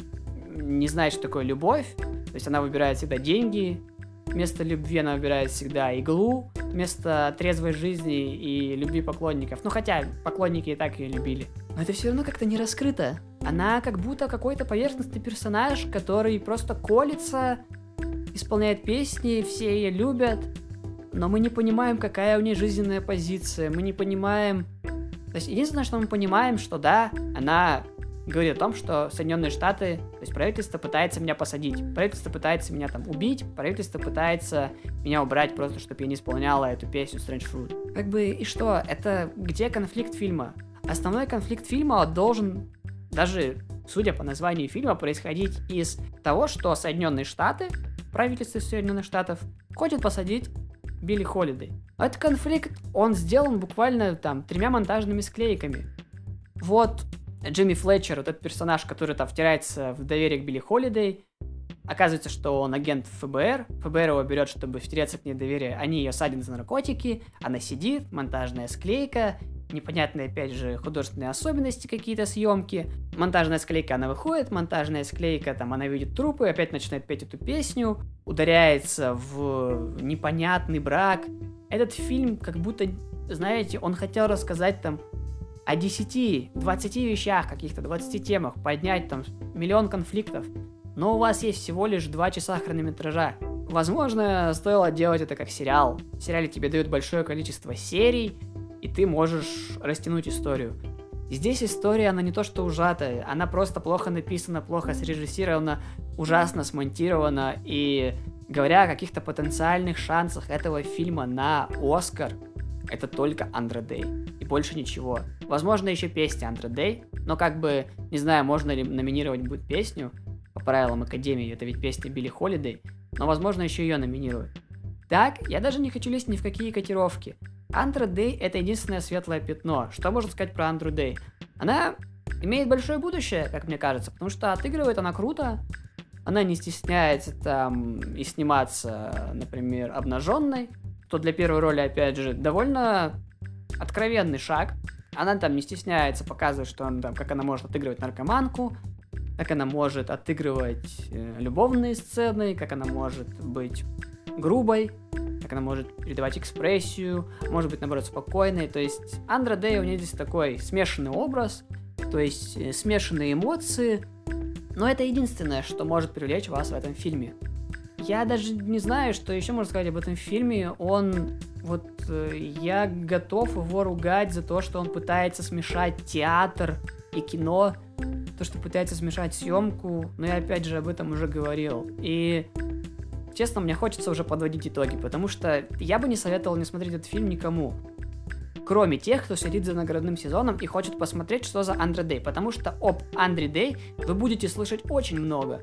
не знает, что такое любовь. То есть она выбирает всегда деньги, вместо любви она выбирает всегда иглу, вместо трезвой жизни и любви поклонников. Ну хотя поклонники и так ее любили. Но это все равно как-то не раскрыто. Она как будто какой-то поверхностный персонаж, который просто колется, исполняет песни, все ее любят, но мы не понимаем, какая у нее жизненная позиция, мы не понимаем... То есть единственное, что мы понимаем, что да, она говорит о том, что Соединенные Штаты, то есть правительство пытается меня посадить, правительство пытается меня там убить, правительство пытается меня убрать просто, чтобы я не исполняла эту песню Strange Fruit. Как бы и что? Это где конфликт фильма? Основной конфликт фильма должен даже, судя по названию фильма, происходить из того, что Соединенные Штаты, правительство Соединенных Штатов, хочет посадить Билли Холидей. Этот конфликт, он сделан буквально там тремя монтажными склейками. Вот Джимми Флетчер, вот этот персонаж, который там втирается в доверие к Билли Холидей, Оказывается, что он агент ФБР. ФБР его берет, чтобы втереться к ней доверие. Они ее садят за наркотики. Она сидит, монтажная склейка. Непонятные, опять же, художественные особенности какие-то съемки. Монтажная склейка, она выходит, монтажная склейка, там, она видит трупы, опять начинает петь эту песню, ударяется в непонятный брак. Этот фильм как будто, знаете, он хотел рассказать там о 10, 20 вещах каких-то, 20 темах, поднять там миллион конфликтов но у вас есть всего лишь 2 часа хронометража. Возможно, стоило делать это как сериал. В сериале тебе дают большое количество серий, и ты можешь растянуть историю. Здесь история, она не то что ужатая, она просто плохо написана, плохо срежиссирована, ужасно смонтирована, и говоря о каких-то потенциальных шансах этого фильма на Оскар, это только Андре Дэй. И больше ничего. Возможно, еще песня Андре Дэй, но как бы, не знаю, можно ли номинировать будет песню, по правилам Академии, это ведь песня Билли Холидей, но возможно еще ее номинируют. Так, я даже не хочу лезть ни в какие котировки. Андра Дэй это единственное светлое пятно. Что можно сказать про Андру Дэй? Она имеет большое будущее, как мне кажется, потому что отыгрывает она круто, она не стесняется там и сниматься, например, обнаженной, то для первой роли, опять же, довольно откровенный шаг. Она там не стесняется показывать, что она там, как она может отыгрывать наркоманку, как она может отыгрывать э, любовные сцены, как она может быть грубой, как она может передавать экспрессию, может быть, наоборот, спокойной. То есть Андра Дэй у нее здесь такой смешанный образ, то есть э, смешанные эмоции, но это единственное, что может привлечь вас в этом фильме. Я даже не знаю, что еще можно сказать об этом фильме. Он вот э, я готов его ругать за то, что он пытается смешать театр и кино то, что пытается смешать съемку, но я опять же об этом уже говорил. И честно, мне хочется уже подводить итоги, потому что я бы не советовал не смотреть этот фильм никому. Кроме тех, кто следит за наградным сезоном и хочет посмотреть, что за Андре Дэй. Потому что об Андре Дэй вы будете слышать очень много.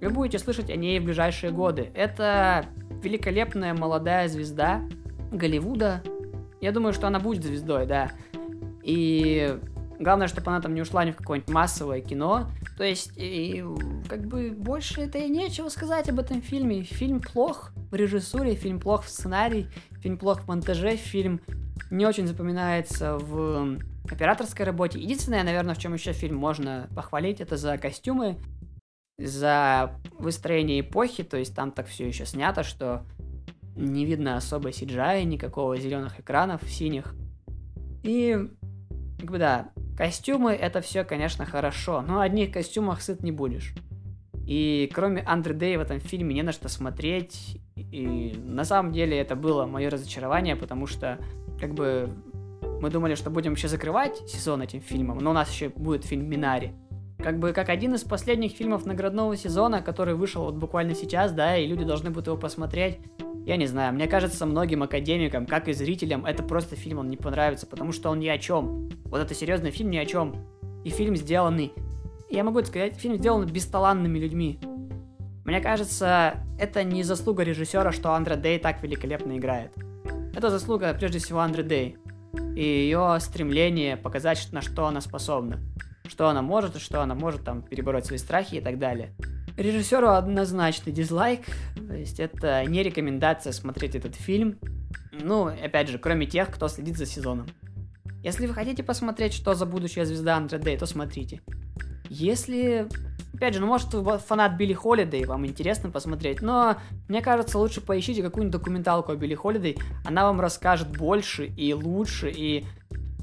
Вы будете слышать о ней в ближайшие годы. Это великолепная молодая звезда Голливуда. Я думаю, что она будет звездой, да. И Главное, чтобы она там не ушла ни в какое-нибудь массовое кино. То есть, и, как бы, больше это и нечего сказать об этом фильме. Фильм плох в режиссуре, фильм плох в сценарии, фильм плох в монтаже, фильм не очень запоминается в операторской работе. Единственное, наверное, в чем еще фильм можно похвалить, это за костюмы, за выстроение эпохи, то есть там так все еще снято, что не видно особо CGI, никакого зеленых экранов синих. И, как бы да, Костюмы это все, конечно, хорошо, но одних костюмах сыт не будешь. И кроме Андре Дэй в этом фильме не на что смотреть. И на самом деле это было мое разочарование, потому что как бы мы думали, что будем еще закрывать сезон этим фильмом, но у нас еще будет фильм Минари. Как бы как один из последних фильмов наградного сезона, который вышел вот буквально сейчас, да, и люди должны будут его посмотреть. Я не знаю, мне кажется, многим академикам, как и зрителям, это просто фильм, он не понравится, потому что он ни о чем. Вот это серьезный фильм ни о чем. И фильм сделанный, я могу это сказать, фильм сделан бесталанными людьми. Мне кажется, это не заслуга режиссера, что Андре Дэй так великолепно играет. Это заслуга, прежде всего, Андре Дэй. И ее стремление показать, на что она способна. Что она может, и что она может там перебороть свои страхи и так далее. Режиссеру однозначный дизлайк, то есть это не рекомендация смотреть этот фильм. Ну, опять же, кроме тех, кто следит за сезоном. Если вы хотите посмотреть, что за будущая звезда Андре Дэй, то смотрите. Если... Опять же, ну может вы фанат Билли Холидей, вам интересно посмотреть, но мне кажется, лучше поищите какую-нибудь документалку о Билли Холидей, она вам расскажет больше и лучше, и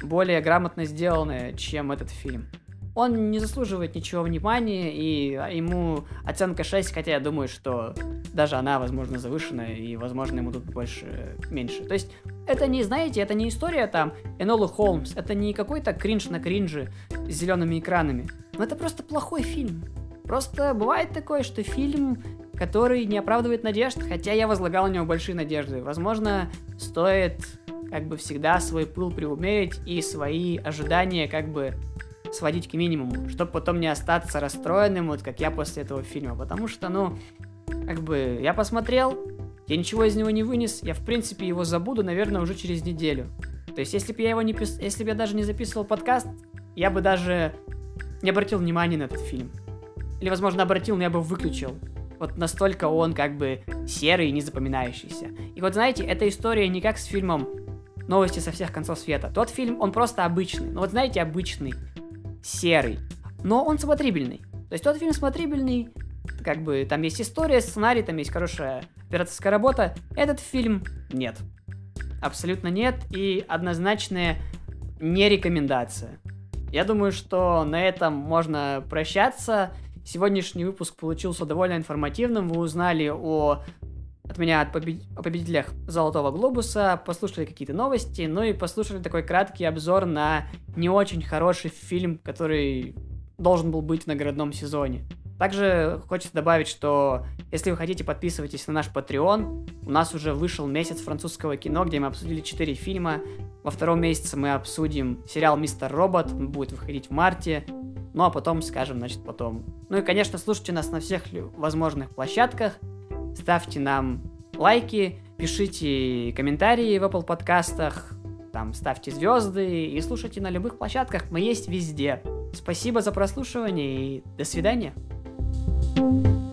более грамотно сделанное, чем этот фильм он не заслуживает ничего внимания, и ему оценка 6, хотя я думаю, что даже она, возможно, завышенная, и, возможно, ему тут больше, меньше. То есть, это не, знаете, это не история там Энолы Холмс, это не какой-то кринж на кринже с зелеными экранами, но это просто плохой фильм. Просто бывает такое, что фильм, который не оправдывает надежд, хотя я возлагал на него большие надежды. Возможно, стоит как бы всегда свой пыл преумерить и свои ожидания как бы сводить к минимуму, чтобы потом не остаться расстроенным, вот как я после этого фильма. Потому что, ну, как бы, я посмотрел, я ничего из него не вынес, я, в принципе, его забуду, наверное, уже через неделю. То есть, если бы я его не пис... если бы я даже не записывал подкаст, я бы даже не обратил внимания на этот фильм. Или, возможно, обратил, но я бы выключил. Вот настолько он как бы серый и незапоминающийся. И вот знаете, эта история не как с фильмом «Новости со всех концов света». Тот фильм, он просто обычный. Ну вот знаете, обычный, серый. Но он смотрибельный. То есть тот фильм смотрибельный, как бы там есть история, сценарий, там есть хорошая операторская работа. Этот фильм нет. Абсолютно нет и однозначная не рекомендация. Я думаю, что на этом можно прощаться. Сегодняшний выпуск получился довольно информативным. Вы узнали о от меня от побед... о победителях Золотого Глобуса, послушали какие-то новости, ну и послушали такой краткий обзор на не очень хороший фильм, который должен был быть в наградном сезоне. Также хочется добавить, что если вы хотите, подписывайтесь на наш Patreon. У нас уже вышел месяц французского кино, где мы обсудили 4 фильма. Во втором месяце мы обсудим сериал «Мистер Робот», он будет выходить в марте. Ну а потом скажем, значит, потом. Ну и, конечно, слушайте нас на всех возможных площадках. Ставьте нам лайки, пишите комментарии в Apple подкастах, там ставьте звезды и слушайте на любых площадках. Мы есть везде. Спасибо за прослушивание и до свидания. thank you